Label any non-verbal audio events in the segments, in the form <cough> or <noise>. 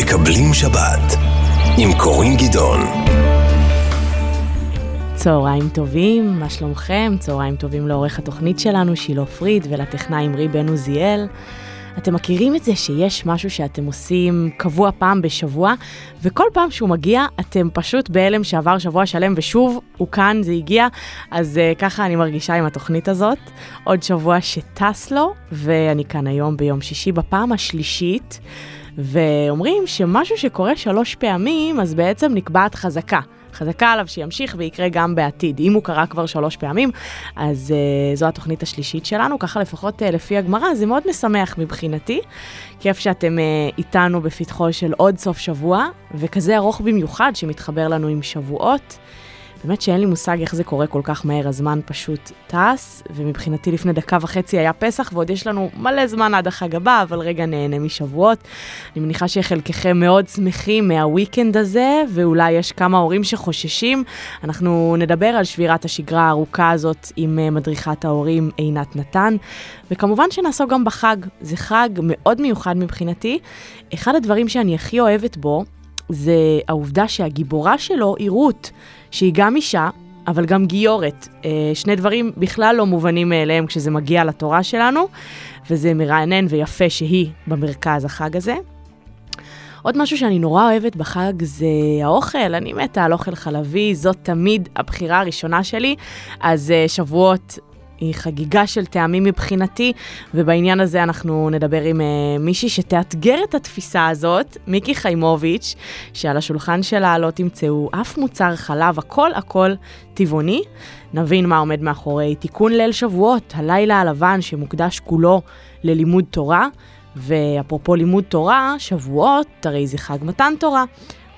מקבלים שבת עם קורין גדעון. צהריים טובים, מה שלומכם? צהריים טובים לעורך התוכנית שלנו, שילה פריד, ולטכנאי אמרי בן עוזיאל. אתם מכירים את זה שיש משהו שאתם עושים קבוע פעם בשבוע, וכל פעם שהוא מגיע, אתם פשוט בהלם שעבר שבוע שלם, ושוב, הוא כאן, זה הגיע. אז uh, ככה אני מרגישה עם התוכנית הזאת. עוד שבוע שטס לו, ואני כאן היום ביום שישי בפעם השלישית. ואומרים שמשהו שקורה שלוש פעמים, אז בעצם נקבעת חזקה. חזקה עליו שימשיך ויקרה גם בעתיד. אם הוא קרה כבר שלוש פעמים, אז uh, זו התוכנית השלישית שלנו, ככה לפחות uh, לפי הגמרא, זה מאוד משמח מבחינתי. כיף שאתם uh, איתנו בפתחו של עוד סוף שבוע, וכזה ארוך במיוחד שמתחבר לנו עם שבועות. באמת שאין לי מושג איך זה קורה כל כך מהר, הזמן פשוט טס, ומבחינתי לפני דקה וחצי היה פסח, ועוד יש לנו מלא זמן עד החג הבא, אבל רגע נהנה משבועות. אני מניחה שחלקכם מאוד שמחים מהוויקנד הזה, ואולי יש כמה הורים שחוששים. אנחנו נדבר על שבירת השגרה הארוכה הזאת עם אה, מדריכת ההורים עינת נתן, וכמובן שנעסוק גם בחג. זה חג מאוד מיוחד מבחינתי. אחד הדברים שאני הכי אוהבת בו, זה העובדה שהגיבורה שלו היא רות, שהיא גם אישה, אבל גם גיורת. אה, שני דברים בכלל לא מובנים מאליהם כשזה מגיע לתורה שלנו, וזה מרענן ויפה שהיא במרכז החג הזה. עוד משהו שאני נורא אוהבת בחג זה האוכל, אני מתה על אוכל חלבי, זאת תמיד הבחירה הראשונה שלי. אז אה, שבועות היא חגיגה של טעמים מבחינתי, ובעניין הזה אנחנו נדבר עם uh, מישהי שתאתגר את התפיסה הזאת, מיקי חיימוביץ', שעל השולחן שלה לא תמצאו אף מוצר חלב, הכל הכל טבעוני. נבין מה עומד מאחורי תיקון ליל שבועות, הלילה הלבן שמוקדש כולו ללימוד תורה, ואפרופו לימוד תורה, שבועות, הרי זה חג מתן תורה,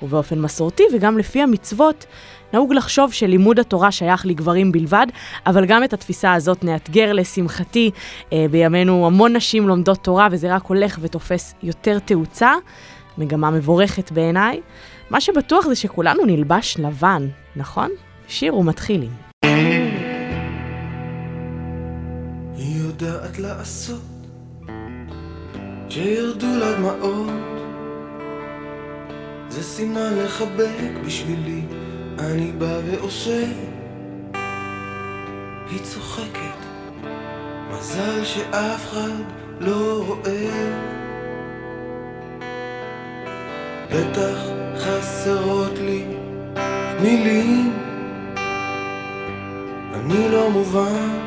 ובאופן מסורתי וגם לפי המצוות, נהוג לחשוב שלימוד התורה שייך לגברים בלבד, אבל גם את התפיסה הזאת נאתגר לשמחתי. אה, בימינו המון נשים לומדות תורה וזה רק הולך ותופס יותר תאוצה, מגמה מבורכת בעיניי. מה שבטוח זה שכולנו נלבש לבן, נכון? שיר ומתחילים. היא יודעת לעשות שירדו לה זה סימן לחבק בשבילי אני בא ועושה. היא צוחקת. מזל שאף אחד לא רואה. בטח חסרות לי מילים. אני לא מובן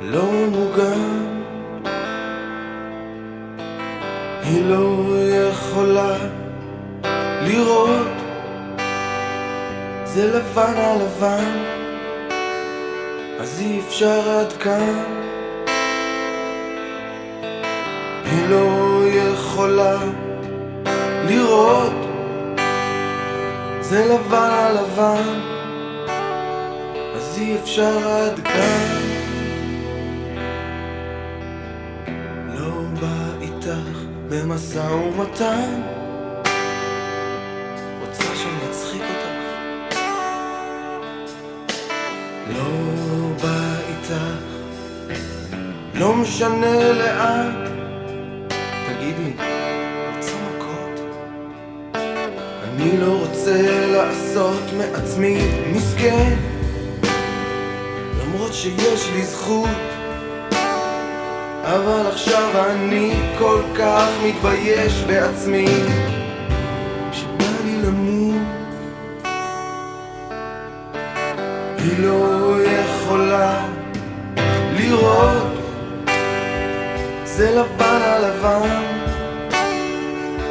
לא מוגן. היא לא יכולה לראות זה לבן על לבן, אז אי אפשר עד כאן. היא לא יכולה לראות, זה לבן על לבן, אז אי אפשר עד כאן. לא בא איתך במשא ומתן משנה לאן תגידי, רוצה מכות? אני לא רוצה לעשות מעצמי מסכן. למרות שיש לי זכות. אבל עכשיו אני כל כך מתבייש בעצמי לבן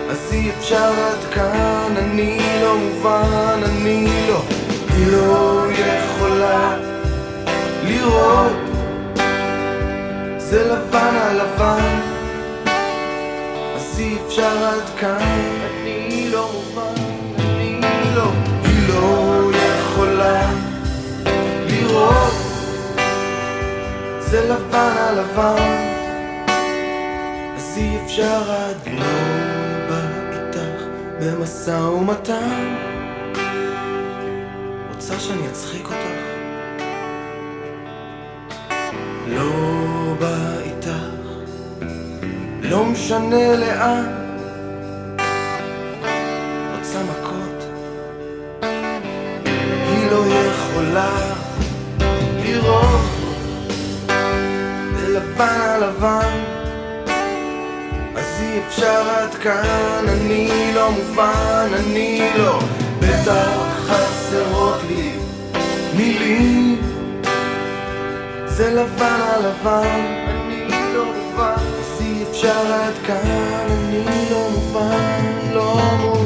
אז אי אפשר עד כאן, אני לא מובן, אני לא היא לא יכולה לראות. זה לבן על לבן אז אי אפשר עד כאן, אני לא מובן, לא לא זה לבן על לבן אי אפשר הדמעות לא באות איתך במשא ומתן. רוצה שאני אצחיק אותך? לא בא איתך לא משנה לאן. רוצה מכות? היא לא יכולה לראות. בלבן הלבן אפשר עד כאן, אני לא מובן, אני לא. בטח חסרות לי מילים. זה לבן על לבן, אני לא מובן אפשר עד כאן, אני לא מובן, לא. מוגן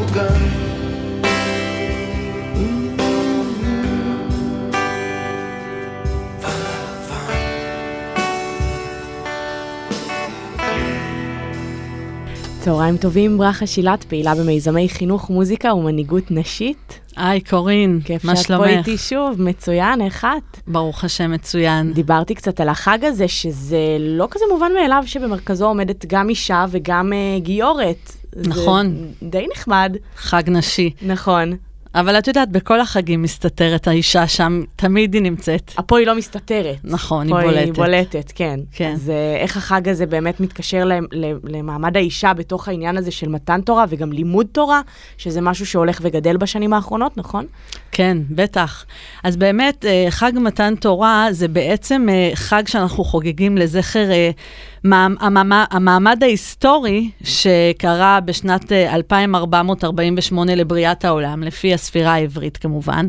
צהריים טובים, ברכה שילת, פעילה במיזמי חינוך, מוזיקה ומנהיגות נשית. היי, קורין, כיף מה שאת שלומך? פה איתי שוב, מצוין, איך את? ברוך השם, מצוין. דיברתי קצת על החג הזה, שזה לא כזה מובן מאליו שבמרכזו עומדת גם אישה וגם uh, גיורת. נכון. די נחמד. חג נשי. נכון. אבל את יודעת, בכל החגים מסתתרת האישה שם, תמיד היא נמצאת. פה היא לא מסתתרת. נכון, היא פה בולטת. היא בולטת, כן. כן. אז uh, איך החג הזה באמת מתקשר למעמד האישה בתוך העניין הזה של מתן תורה וגם לימוד תורה, שזה משהו שהולך וגדל בשנים האחרונות, נכון? כן, בטח. אז באמת, אה, חג מתן תורה זה בעצם אה, חג שאנחנו חוגגים לזכר אה, מעמ- המעמ- המעמד ההיסטורי שקרה בשנת אה, 2448 לבריאת העולם, לפי הספירה העברית כמובן.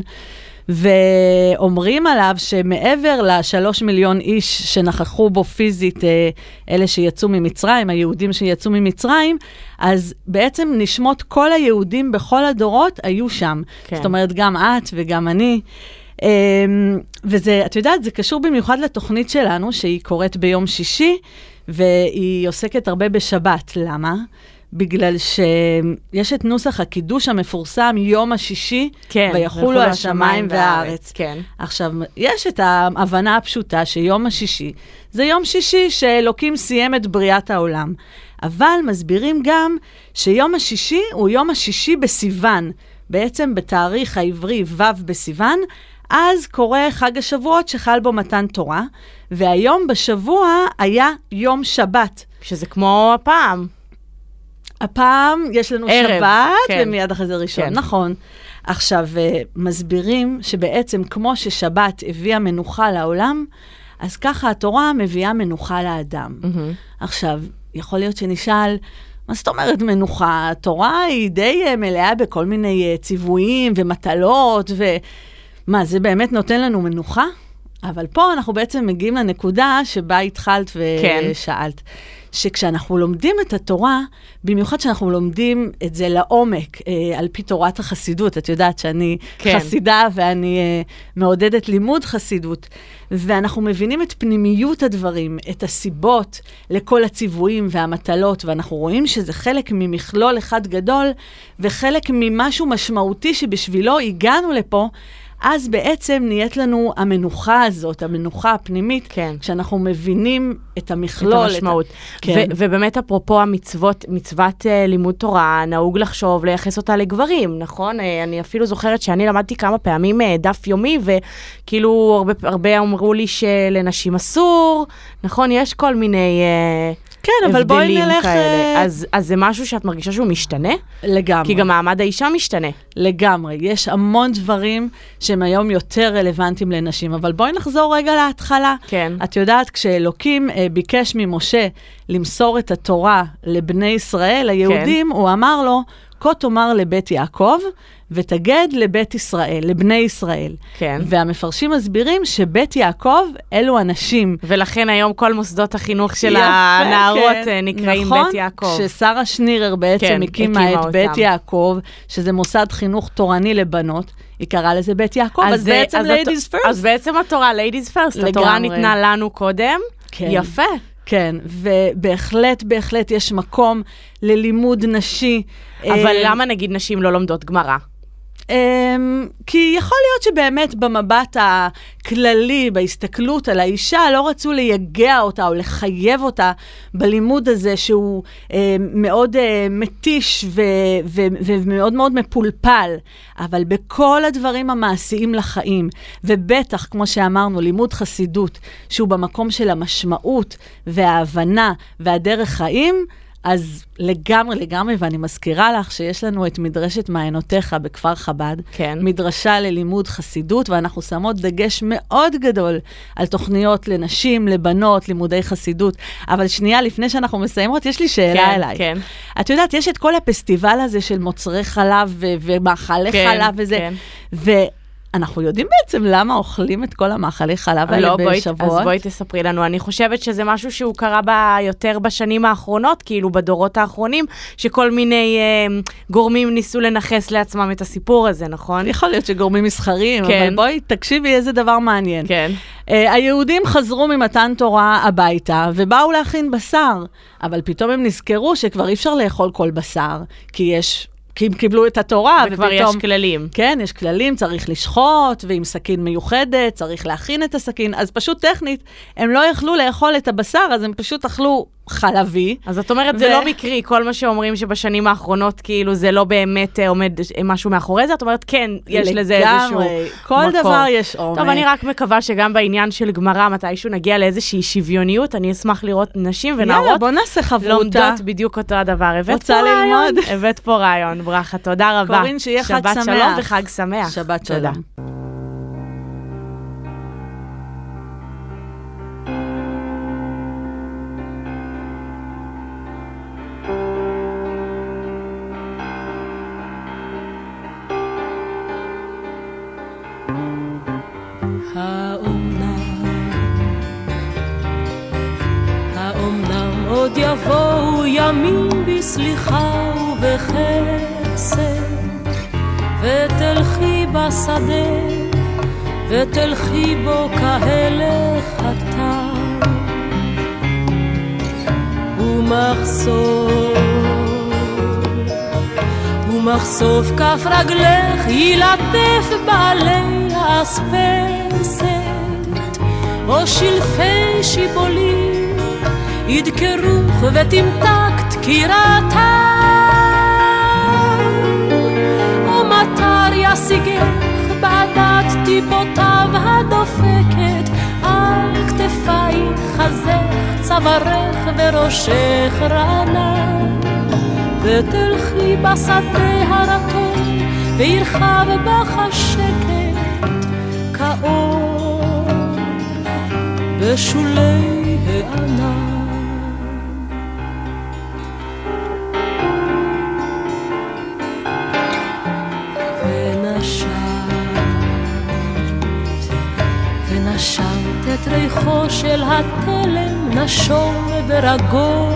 ואומרים עליו שמעבר לשלוש מיליון איש שנכחו בו פיזית, אה, אלה שיצאו ממצרים, היהודים שיצאו ממצרים, אז בעצם נשמות כל היהודים בכל הדורות היו שם. כן. זאת אומרת, גם את וגם אני. אמ, וזה, את יודעת, זה קשור במיוחד לתוכנית שלנו, שהיא קורית ביום שישי, והיא עוסקת הרבה בשבת. למה? בגלל שיש את נוסח הקידוש המפורסם, יום השישי, כן. ויחולו השמיים והארץ. כן. עכשיו, יש את ההבנה הפשוטה שיום השישי זה יום שישי שאלוקים סיים את בריאת העולם. אבל מסבירים גם שיום השישי הוא יום השישי בסיוון. בעצם בתאריך העברי ו' בסיוון, אז קורה חג השבועות שחל בו מתן תורה, והיום בשבוע היה יום שבת. שזה כמו הפעם. הפעם יש לנו ערב, שבת, כן. ומיד אחרי זה ראשון. כן. נכון. עכשיו, אה, מסבירים שבעצם כמו ששבת הביאה מנוחה לעולם, אז ככה התורה מביאה מנוחה לאדם. מהמם. עכשיו, יכול להיות שנשאל, מה זאת אומרת מנוחה? התורה היא די אה, מלאה בכל מיני אה, ציוויים ומטלות, ומה, זה באמת נותן לנו מנוחה? אבל פה אנחנו בעצם מגיעים לנקודה שבה התחלת כן. שכשאנחנו לומדים את התורה, במיוחד כשאנחנו לומדים את זה לעומק, אה, על פי תורת החסידות, את יודעת שאני. כן. חסידה ואני אה, מעודדת לימוד חסידות, ואנחנו מבינים את פנימיות הדברים, את הסיבות לכל הציוויים והמטלות, ואנחנו רואים שזה חלק ממכלול אחד גדול, וחלק ממשהו משמעותי שבשבילו הגענו לפה. אז בעצם נהיית לנו המנוחה הזאת, המנוחה הפנימית, כן. כשאנחנו מבינים את המכלול. את המשמעות. כן. ו- ובאמת, אפרופו המצוות, מצוות uh, לימוד תורה, נהוג לחשוב, לייחס אותה לגברים, נכון? Uh, אני אפילו זוכרת שאני למדתי כמה פעמים uh, דף יומי, וכאילו הרבה, הרבה אמרו לי שלנשים אסור, נכון? יש כל מיני uh, כן, אבל בואי נלך, כאלה. אה, אז, אז זה משהו שאת מרגישה שהוא משתנה? לגמרי. כי גם מעמד האישה משתנה. לגמרי. יש המון דברים שהם היום יותר רלוונטיים לנשים, אבל בואי נחזור רגע להתחלה. כן. את יודעת, כשאלוקים אה, ביקש ממשה למסור את התורה לבני ישראל, היהודים, הוא אמר לו, כה תאמר לבית יעקב, ותגד לבית ישראל, לבני ישראל. כן. והמפרשים מסבירים שבית יעקב אלו הנשים. ולכן היום כל מוסדות החינוך של יפה, הנערות כן. אה, נקראים נכון, בית יעקב. כששרה שנירר בעצם כן, הקימה את אותם. בית יעקב, שזה מוסד חינוך תורני לבנות, היא קראה לזה בית יעקב, אז, זה- בעצם אז ladies first. אז בעצם התורה ladies first, לגמרי. התורה ניתנה לנו קודם. כן. יפה. כן, ובהחלט, בהחלט יש מקום ללימוד נשי. אבל אה, למה נגיד נשים לא לומדות גמרא? אמ, כי יכול להיות שבאמת במבט הכללי, בהסתכלות על האישה, לא רצו לייגע אותה או לחייב אותה בלימוד הזה שהוא אה, מאוד אה, מתיש ו- ו- ומאוד מאוד מפולפל, אבל בכל הדברים המעשיים לחיים, ובטח, כמו שאמרנו, לימוד חסידות, שהוא במקום של המשמעות וההבנה והדרך חיים, אז לגמרי, לגמרי, ואני מזכירה לך שיש לנו את מדרשת מעיינותיך בכפר חב"ד, כן. מדרשה ללימוד חסידות, ואנחנו שמות דגש מאוד גדול על תוכניות לנשים, לבנות, לימודי חסידות. אבל שנייה, לפני שאנחנו מסיימות, יש לי שאלה כן, אליי. כן. את יודעת, יש את כל הפסטיבל הזה של מוצרי חלב ו- ומאכלי כן, חלב וזה, כן. ואנחנו יודעים בעצם למה אוכלים את כל המאכלי חלב האלה לא, בשבועות? אז בואי תספרי לנו. אני חושבת שזה משהו שהוא קרה ב, יותר בשנים האחרונות, כאילו בדורות האחרונים, שכל מיני אה, גורמים ניסו לנכס לעצמם את הסיפור הזה, נכון? יכול להיות שגורמים מסחריים, כן. אבל בואי, תקשיבי איזה דבר מעניין. כן. Uh, היהודים חזרו ממתן תורה הביתה ובאו להכין בשר, אבל פתאום הם נזכרו שכבר אי אפשר לאכול כל בשר, כי יש... כי הם קיבלו את התורה, וכבר ופתאום... יש כללים. כן, יש כללים, צריך לשחוט, ועם סכין מיוחדת, צריך להכין את הסכין, אז פשוט טכנית, הם לא יכלו לאכול את הבשר, אז הם פשוט אכלו חלבי. אז את אומרת, זה ו- לא מקרי, כל מה שאומרים שבשנים האחרונות, כאילו, זה לא באמת אה, עומד אה, משהו מאחורי זה, את אומרת, כן, יש לזה איזשהו לגמרי, כל מקור. דבר יש עומק. טוב, אני רק מקווה שגם בעניין של גמרא, מתישהו נגיע לאיזושהי שוויוניות, אני אשמח לראות נשים יאללה, ונערות בוא נעשה חברותה. לומדות בדיוק אותו הדבר. הבאת פה רעיון? הבאת פה רעיון, ברכה, תודה רבה. קורין, שיהיה חג שבת שלום שמח. וחג שמח. שבת תודה. שלום. האומנם, יבואו ימים בסליחה ובחסד, ותלכי בשדה, ותלכי בו כהלך התם, ומחסור ומחשוף כף רגלך ילטף בעלי האספסת, או שלפי שיבולים ידקרוך ותמתק דקירתם, או מטר ישיגך בעדת טיפותיו הדופקת על כתפייך, חזך, צווארך וראשך רענן. ותלכי בשדה הרטון, וירחב בך השקט כאור בשולי הענן. את ריחו של התלם נשום ורגוע.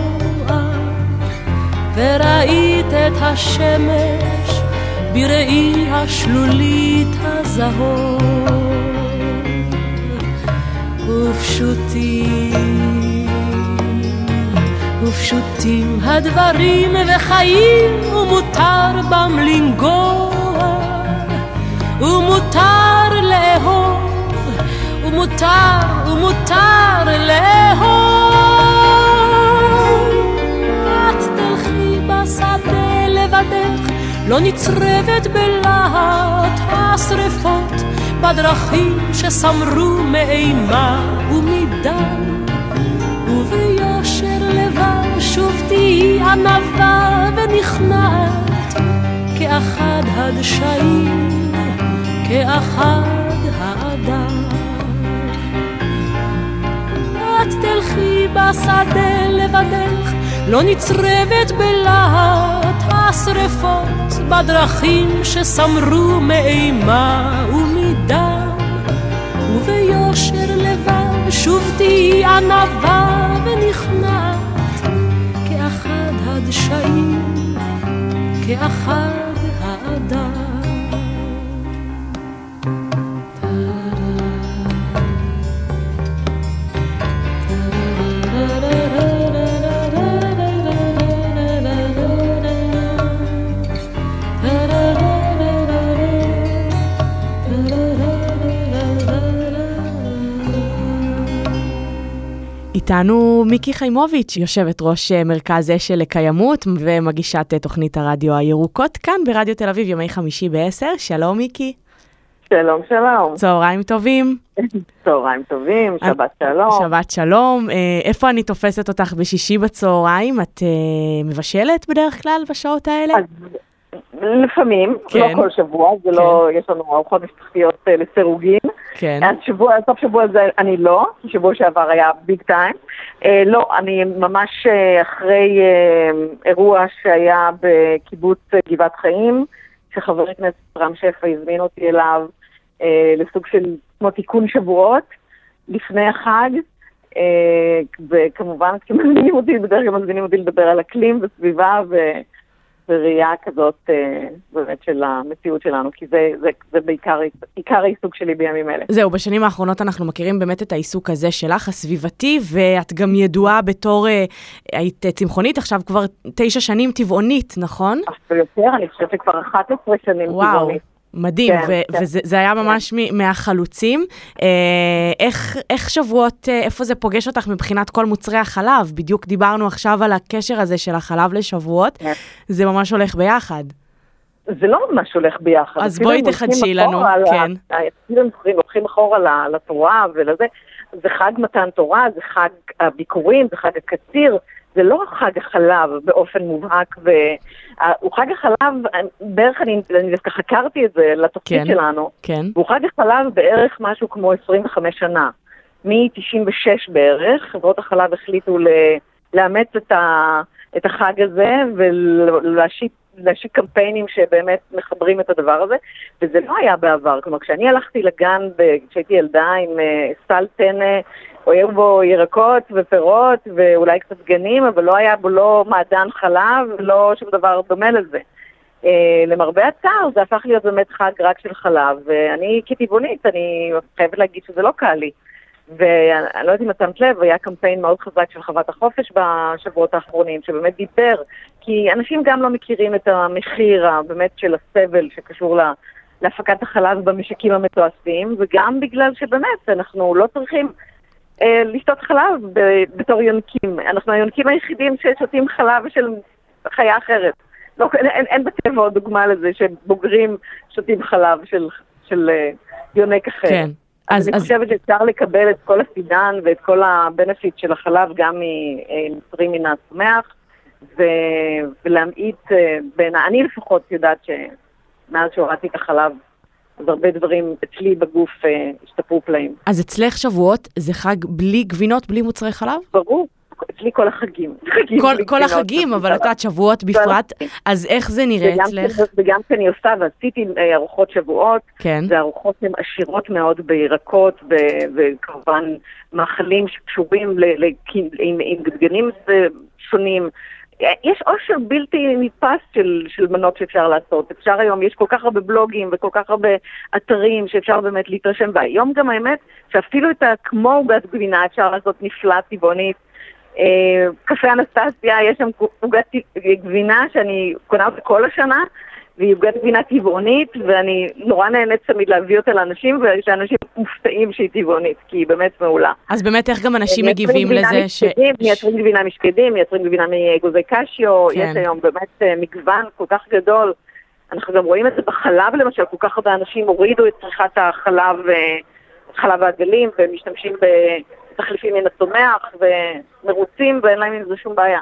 וראית את השמש בראי השלולית הזהור. ופשוטים, ופשוטים הדברים וחיים, ומותר בם לנגוע, ומותר ומותר, ומותר לאהוב. את תלכי בשדה לבדך, לא נצרבת בלהט השרפות, בדרכים שסמרו מאימה ומדם, וביושר לבב שוב תהיי ענווה ונכנעת, כאחד הדשאים, כאחד בשדה לבדך, לא נצרבת בלהט השרפות, בדרכים שסמרו מאימה ומדם, וביושר לבב שוב תהיי ענווה ונכנעת, כאחד הדשאים, כאחד האדם. איתנו מיקי חיימוביץ', יושבת ראש אה, מרכז אשל לקיימות ומגישת אה, תוכנית הרדיו הירוקות כאן ברדיו תל אביב, ימי חמישי ב-10. שלום מיקי. שלום, שלום. צהריים טובים. צהריים טובים, שבת שלום. שבת שלום. אה, איפה אני תופסת אותך בשישי בצהריים? את אה, מבשלת בדרך כלל בשעות האלה? אז לפעמים, כן. לא כל שבוע, זה לא, יש לנו ארוחות משפחתיות אה, לסירוגין. כן. אז שבוע, סוף שבוע זה אני לא, שבוע שעבר היה ביג טיים. אה, לא, אני ממש אה, אחרי אה, אירוע שהיה בקיבוץ אה, גבעת חיים, שחבר הכנסת רם שפע הזמין אותי אליו אה, לסוג של כמו תיקון שבועות לפני החג. וכמובן, כשמזמינים אותי, בדרך כלל מזמינים אותי לדבר על אקלים וסביבה ו... וראייה כזאת אה, באמת של המציאות שלנו, כי זה, זה, זה בעיקר עיקר העיסוק שלי בימים אלה. זהו, בשנים האחרונות אנחנו מכירים באמת את העיסוק הזה שלך, הסביבתי, ואת גם ידועה בתור, אה, היית צמחונית, עכשיו כבר תשע שנים טבעונית, נכון? אפילו יותר, אני חושבת שכבר 11 שנים וואו. טבעונית. מדהים, כן, ו- כן. וזה זה היה ממש מ- מהחלוצים. אה, איך, איך שבועות, אה, איפה זה פוגש אותך מבחינת כל מוצרי החלב? בדיוק דיברנו עכשיו על הקשר הזה של החלב לשבועות, כן. זה ממש הולך ביחד. זה לא ממש הולך ביחד. אז בואי תחדשי לנו, כן. אפילו אם הולכים- הולכים אחורה לתורה ולזה, זה חג מתן תורה, זה חג הביקורים, זה חג הקציר, זה לא חג החלב באופן מובהק, והוא חג החלב, בערך אני, אני דווקא חקרתי את זה לתפקיד כן. שלנו, כן, והוא חג החלב בערך משהו כמו 25 שנה. מ-96 בערך, חברות החלב החליטו ל- לאמץ את, ה, את החג הזה ולהשיק להשיק קמפיינים שבאמת מחברים את הדבר הזה, וזה לא היה בעבר. כלומר, כשאני הלכתי לגן כשהייתי ילדה עם אה, סל טנא, היו בו ירקות ופירות ואולי קצת גנים, אבל לא היה בו לא מעדן חלב ולא שום דבר דומה לזה. Uh, למרבה הצער זה הפך להיות באמת חג רק של חלב, ואני כטבעונית, אני חייבת להגיד שזה לא קל לי. ואני לא יודעת אם את שמת לב, היה קמפיין מאוד חזק של חוות החופש בשבועות האחרונים, שבאמת דיבר, כי אנשים גם לא מכירים את המחיר באמת של הסבל שקשור לה, להפקת החלב במשקים המתועשים, וגם בגלל שבאמת אנחנו לא צריכים אה, לשתות חלב ב- בתור יונקים. אנחנו היונקים היחידים ששותים חלב של חיה אחרת. לא, אין, אין, אין בטבע עוד דוגמה לזה שבוגרים שותים חלב של, של אה, יונק אחר. כן. אז, אז- אני אז- חושבת שאפשר לקבל את כל הסידן ואת כל הבנפיט של החלב גם ממוצרים מן הצומח, ו- ולהמעיט אה, בין, אני לפחות יודעת שמאז שהורדתי את החלב, אז הרבה דברים אצלי בגוף אה, השתפרו פלאים. אז אצלך שבועות זה חג בלי גבינות, בלי מוצרי חלב? ברור, אצלי כל החגים. <laughs> חגים כל, כל החגים, אבל את. יודעת, שבועות בפרט, אז איך זה נראה אצלך? כשאני- וגם כשאני עושה, ועשיתי אה, ארוחות שבועות, כן, זה ארוחות הן עשירות מאוד בירקות, וכמובן מאכלים שקשורים עם, עם דגנים אה, שונים. יש עושר בלתי נתפס של, של מנות שאפשר לעשות. אפשר היום, יש כל כך הרבה בלוגים וכל כך הרבה אתרים שאפשר באמת להתרשם. והיום גם האמת שאפילו את ה... כמו עוגת גבינה אפשר לעשות נפלא טבעונית. אה, קפה אנסטסיה, יש שם עוגת גבינה שאני קונה אותה כל השנה, והיא עוגת גבינה טבעונית, ואני נורא נהנית תמיד להביא אותה לאנשים, ושאנשים מופתעים שהיא טבעונית, כי היא באמת מעולה. אז באמת איך גם אנשים מגיבים לזה ש- מייצרים גבינה משקדים, מייצרים גבינה מאגוזי קשיו, כן. יש היום באמת אה, מגוון כל כך גדול. אנחנו גם רואים את זה בחלב למשל, כל כך הרבה אנשים הורידו את צריכת החלב, אה, חלב העגלים, ומשתמשים בתחליפים מן הצומח, ומרוצים, ואין להם עם זה שום בעיה.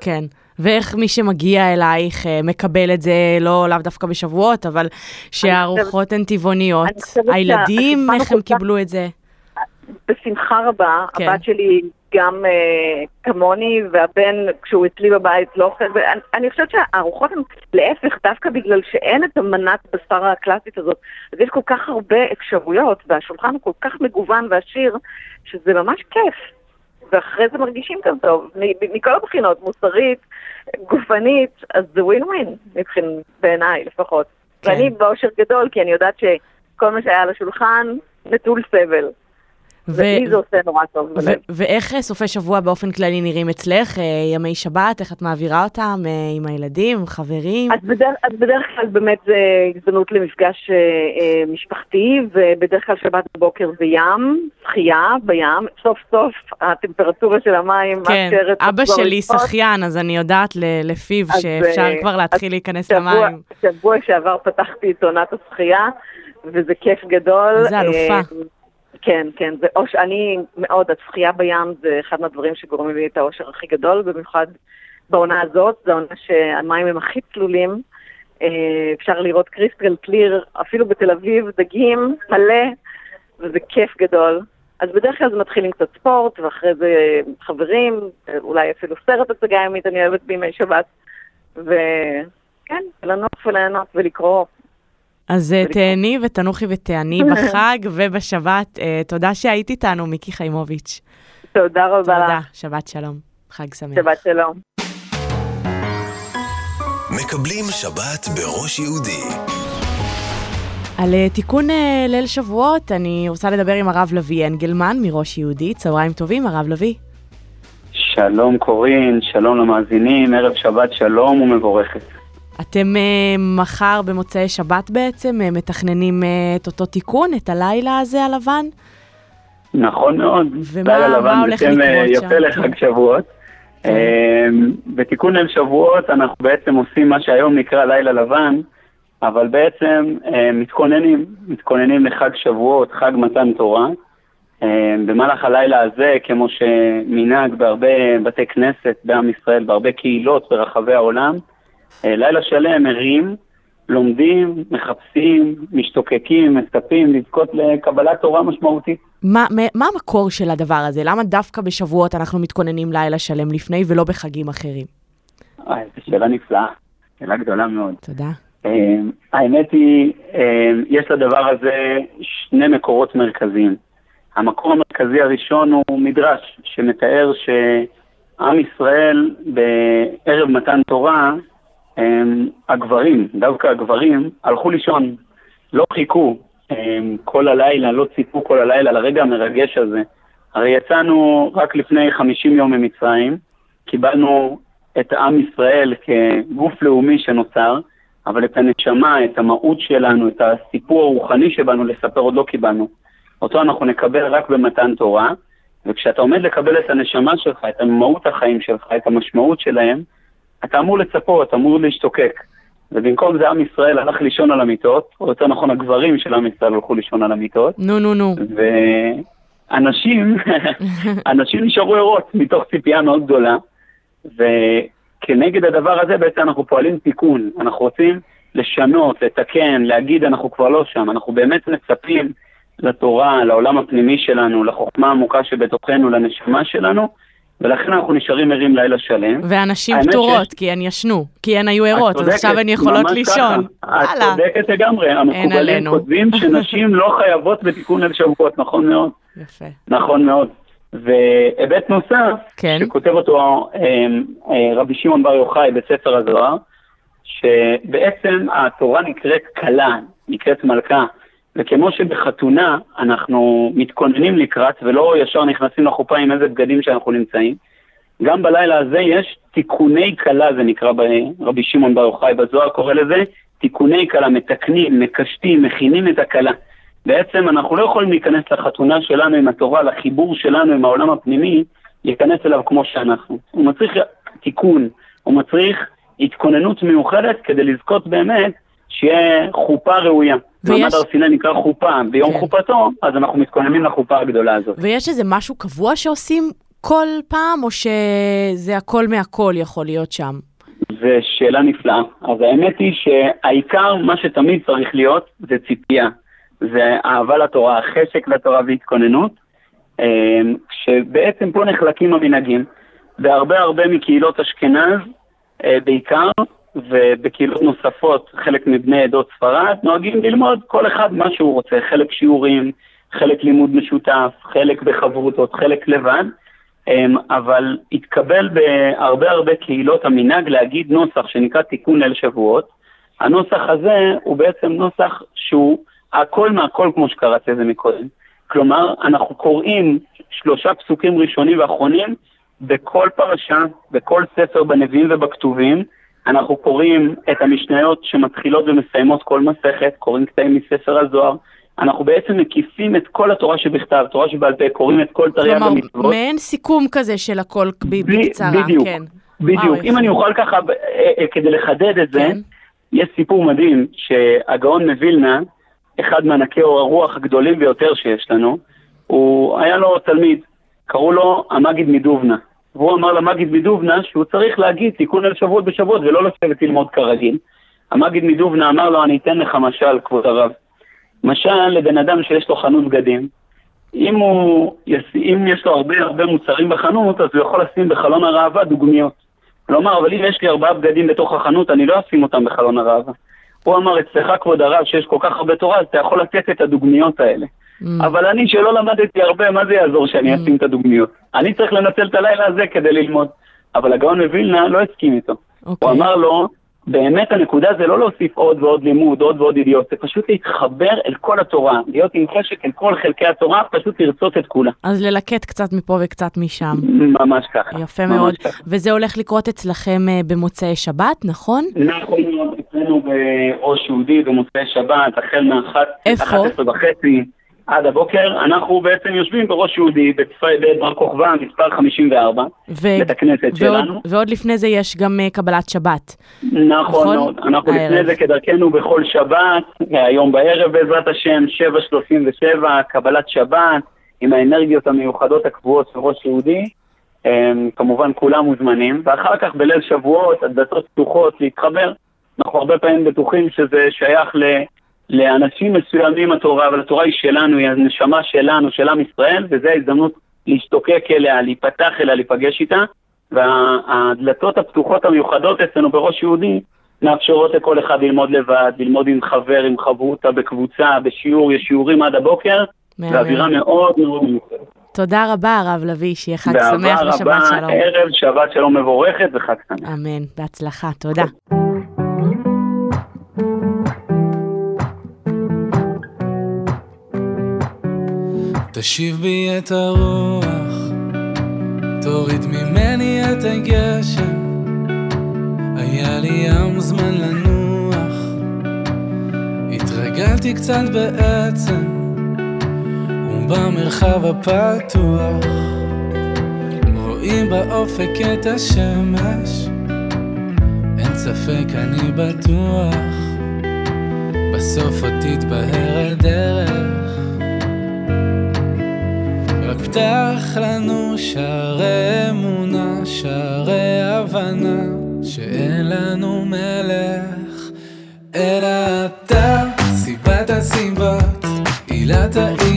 כן. ואיך מי שמגיע אלייך אה, מקבל את זה, לא לאו דווקא בשבועות, אבל שהארוחות הן טבעוניות. הילדים, איך הם קיבלו את זה? בשמחה רבה, כן. הבת שלי גם אה, כמוני, והבן, כשהוא אצלי בבית, לא אוכל, ואני אני חושבת שהארוחות הן להפך, דווקא בגלל שאין את המנת בשר הקלאסית הזאת, אז יש כל כך הרבה אפשרויות, והשולחן הוא כל כך מגוון ועשיר, שזה ממש כיף. ואחרי זה מרגישים גם טוב, מכל הבחינות, מוסרית, גופנית, אז זה ווין ווין, מבחין, בעיניי לפחות. כן. ואני באושר גדול, כי אני יודעת שכל מה שהיה על השולחן נטול סבל. ו- ולי זה עושה נורא טוב ו- בלב. ואיך אה, סופי שבוע באופן כללי נראים אצלך? אה, ימי שבת, איך את מעבירה אותם אה, עם הילדים, חברים? אז בדרך, אז בדרך כלל באמת זה הזדמנות למפגש אה, אה, משפחתי, ובדרך כלל שבת בבוקר זה ים, שחייה בים, סוף סוף הטמפרטורה של המים כן, אבא שלי. שחיין, אז אני יודעת ל- לפיו אז, שאפשר אה, כבר להתחיל להיכנס שבוע, למים. שבוע שעבר פתחתי את עונת השחייה, וזה כיף גדול. איזה אלופה. אה, כן, כן, זה אוש, אני מאוד, הצחייה בים זה אחד מהדברים שגורמים לי את האושר הכי גדול, במיוחד בעונה הזאת, זו עונה שהמים הם הכי צלולים, אה, אפשר לראות קריסטל קליר, אפילו בתל אביב, דגים מלא, וזה כיף גדול. אז בדרך כלל זה מתחיל עם קצת ספורט, ואחרי זה חברים, אולי אפילו סרט הצגה ימית, אני אוהבת בימי שבת. וכן, לנוח וליהנות ולקרוא. אז אה, תהני ותנוחי ותעני <laughs> בחג ובשבת. אה, תודה שהיית איתנו, מיקי חיימוביץ'. תודה רבה תודה. שבת שלום. חג שמח. שבת שלום. מקבלים שבת בראש יהודי. על אה, תיקון ליל שבועות, אני רוצה לדבר עם הרב לביא אנגלמן מראש יהודי. צהריים טובים, הרב לביא. שלום קורין, שלום למאזינים, ערב שבת שלום ומבורכת. אתם אה, מחר במוצאי שבת בעצם אה, מתכננים אה, את אותו תיקון, את הלילה הזה הלבן? נכון מאוד, ומה- לילה לבן לקרות שם? יפה לחג כן. שבועות. אה, בתיקון ליל שבועות אנחנו בעצם עושים מה שהיום נקרא לילה לבן, אבל בעצם אה, מתכוננים, מתכוננים לחג שבועות, חג מתן תורה. אה, במהלך הלילה הזה, כמו שמנהג בהרבה בתי כנסת בעם ישראל, בהרבה קהילות ברחבי העולם, לילה שלם ערים, לומדים, מחפשים, משתוקקים, מצפים לזכות לקבלת תורה משמעותית. מה, מה, המקור של הדבר הזה? למה דווקא בשבועות אנחנו מתכוננים לילה שלם לפני ולא בחגים אחרים? אה, זו שאלה נפלאה, שאלה גדולה מאוד. תודה. אה, האמת היא, אה, יש לדבר הזה שני מקורות מרכזיים. המקור המרכזי הראשון הוא מדרש, שמתאר שעם ישראל בערב מתן תורה, אה, הגברים, דווקא הגברים, הלכו לישון, לא חיכו אה, כל הלילה, לא ציפו כל הלילה לרגע המרגש הזה. הרי יצאנו רק לפני 50 יום ממצרים, קיבלנו את עם ישראל כגוף לאומי שנוצר, אבל את הנשמה, את המהות שלנו, את הסיפור הרוחני שבאנו לספר עוד לא קיבלנו. אותו אנחנו נקבל רק במתן תורה, וכשאתה עומד לקבל את הנשמה שלך, את מהות החיים שלך, את המשמעות שלהם, אתה אמור לצפות, אמור להשתוקק. ובמקום זה עם ישראל הלך לישון על המיטות, או יותר נכון הגברים של עם ישראל הלכו לישון על המיטות, נו, נו, נו. ואנשים, <laughs> אנשים נשארו ערות מתוך ציפייה מאוד גדולה, וכנגד הדבר הזה בעצם אנחנו פועלים תיקון. אנחנו רוצים לשנות, לתקן, להגיד אנחנו כבר לא שם, אנחנו באמת מצפים לתורה, לעולם הפנימי שלנו, לחוכמה העמוקה שבתוכנו, לנשמה שלנו, ולכן אנחנו נשארים ערים לילה שלם. והנשים פטורות, שיש- כי הן ישנו, כי הן היו ערות, אז עכשיו הן יכולות לישון. את. צודקת לגמרי, המקובלים. כותבים שנשים <laughs> לא חייבות בתיקון ליל שבועות, נכון מאוד. יפה. נכון מאוד. והיבט נוסף, כן. שכותב אותו אה, אה, רבי שמעון בר יוחאי בספר הזוהר, שבעצם התורה נקראת כלה, נקראת מלכה, וכמו שבחתונה אנחנו מתכוננים לקראת ולא ישר נכנסים לחופה עם איזה בגדים שאנחנו נמצאים, גם בלילה הזה יש תיקוני כלה, זה נקרא ברבי שמעון בר יוחאי בזוהר קורא לזה, תיקוני כלה, מתקנים, מקשטים, מכינים את הכלה. בעצם אנחנו לא יכולים להיכנס לחתונה שלנו עם התורה, לחיבור שלנו עם העולם הפנימי, להיכנס אליו כמו שאנחנו. הוא מצריך תיקון, הוא מצריך התכוננות מיוחדת כדי לזכות באמת שיהיה חופה ראויה. ויש- מעמד הר סיני נקרא חופה, ביום כן. חופתו, אז אנחנו מתכוננים לחופה הגדולה הזאת. ויש איזה משהו קבוע שעושים כל פעם, או שזה הכל מהכל יכול להיות שם? זו שאלה נפלאה. אז האמת היא שהעיקר, מה שתמיד צריך להיות, זה ציפייה. זה אהבה לתורה, חשק לתורה והתכוננות, אה, שבעצם פה נחלקים המנהגים. בהרבה הרבה מקהילות אשכנז, אה, בעיקר, ובקהילות נוספות, חלק מבני עדות ספרד, נוהגים ללמוד כל אחד מה שהוא רוצה, חלק שיעורים, חלק לימוד משותף, חלק בחברותות, חלק לבד. אמ, אבל התקבל בהרבה הרבה קהילות המנהג להגיד נוסח שנקרא תיקון ליל שבועות. הנוסח הזה הוא בעצם נוסח שהוא הכל מהכל כמו שקראתי לזה מקודם. כלומר, אנחנו קוראים שלושה פסוקים ראשונים ואחרונים בכל פרשה, בכל ספר בנביאים ובכתובים. אנחנו קוראים את המשניות שמתחילות ומסיימות כל מסכת, קוראים קטעים מספר הזוהר. אנחנו בעצם מקיפים את כל התורה שבכתב, תורה שבעל פה, קוראים את כל תרי"ג כלומר, המצוות. מעין סיכום כזה של הכל בקצרה, בדיוק. כן. בדיוק. וואו, אם. אני אוכל ככה, אה, אה, כדי לחדד את זה, כן. יש סיפור מדהים שהגאון מווילנה, אחד מענקי אור הרוח הגדולים ביותר שיש לנו. הוא, היה לו תלמיד, קראו לו המגיד מדובנה. והוא אמר למגיד מדובנה שהוא צריך להגיד תיקון על שבועות בשבועות ולא לשבת ללמוד כרגיל. המגיד מדובנה אמר לו, אני אתן לך משל, כבוד הרב. משל לבן אדם שיש לו חנות בגדים, אם, הוא, אם יש לו הרבה הרבה מוצרים בחנות, אז הוא יכול לשים בחלון הראווה דוגמיות. כלומר, אבל אם יש לי ארבעה בגדים בתוך החנות, אני לא אשים אותם בחלון הראווה. הוא אמר, אצלך, כבוד הרב, שיש כל כך הרבה תורה, אז אתה יכול לתת את הדוגמיות האלה. Mm. אבל אני, שלא למדתי הרבה, מה זה יעזור שאני mm. אשים את הדוגמיות? אני צריך לנצל את הלילה הזה כדי ללמוד. אבל הגאון מווילנה לא הסכים איתו. Okay. הוא אוקיי. אמר לו, באמת הנקודה זה לא להוסיף עוד ועוד לימוד, עוד ועוד ידיעות, זה פשוט להתחבר אל כל התורה, להיות עם חשק אל כל חלקי התורה, פשוט לרצות את כולה. אז ללקט קצת מפה וקצת משם. ממש ככה. יפה ממש מאוד. ככה. וזה הולך לקרות אצלכם אה, במוצאי שבת, נכון? נכון מאוד, אצלנו בראש יהודי במוצאי שבת, החל מ-11 וחצי. עד הבוקר, אנחנו בעצם יושבים בראש יהודי בבר כוכבא, מספר 54, ו- בית הכנסת ועוד, שלנו. ועוד לפני זה יש גם uh, קבלת שבת. נכון, נכון מאוד, אנחנו הערב. לפני זה כדרכנו בכל שבת, היום בערב בעזרת השם, 7.37, קבלת שבת, עם האנרגיות המיוחדות הקבועות של ראש יהודי. Um, כמובן כולם מוזמנים, ואחר כך בליל שבועות, הדלתות פתוחות להתחבר. אנחנו הרבה פעמים בטוחים שזה שייך ל... לאנשים מסוימים התורה, אבל התורה היא שלנו, היא הנשמה שלנו, של עם ישראל, וזו ההזדמנות להשתוקק אליה, להיפתח אליה, להיפגש איתה, והדלתות הפתוחות המיוחדות אצלנו בראש יהודי מאפשרות לכל אחד ללמוד לבד, ללמוד עם חבר, עם חברותא, בקבוצה, בשיעור, יש שיעורים עד הבוקר, ואווירה מאוד מאוד מיוחדת. תודה רבה, הרב לביא, שיהיה חג שמח ושבת שלום. באהבה רבה, ערב שבת שלום מבורכת וחג שמח. אמן, בהצלחה, תודה. תשיב בי את הרוח, תוריד ממני את הגשם. היה לי ים זמן לנוח, התרגלתי קצת בעצם, ובמרחב הפתוח, רואים באופק את השמש, אין ספק אני בטוח, בסוף עוד תתבהר הדרך. פתח לנו שערי אמונה, שערי הבנה, שאין לנו מלך, אלא אתה, סיבת הסיבות, עילת העילות,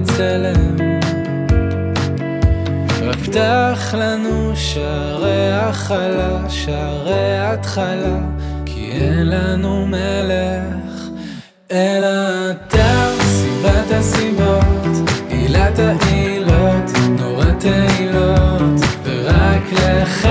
בצלם. רק פתח לנו שערי הכלה, שערי התחלה אין לנו מלך, אלא אתה סיבת הסיבות, עילת העילות, נורת העילות, ורק לך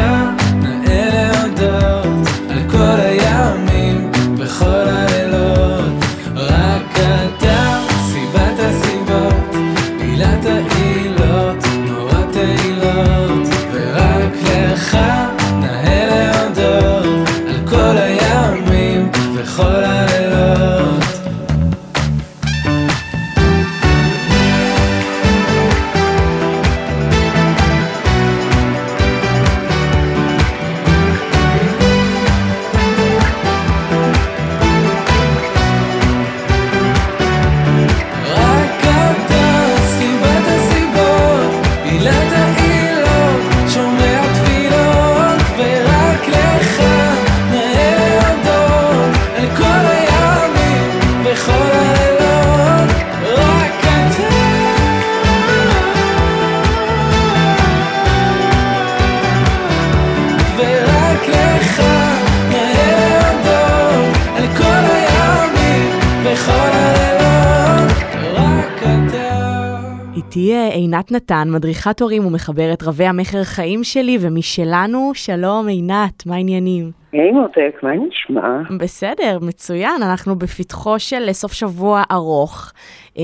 עינת נתן, מדריכת הורים ומחברת רבי המכר חיים שלי ומשלנו. שלום עינת, מה העניינים? היי מותק, מה נשמע? בסדר, מצוין, אנחנו בפתחו של סוף שבוע ארוך. אמ,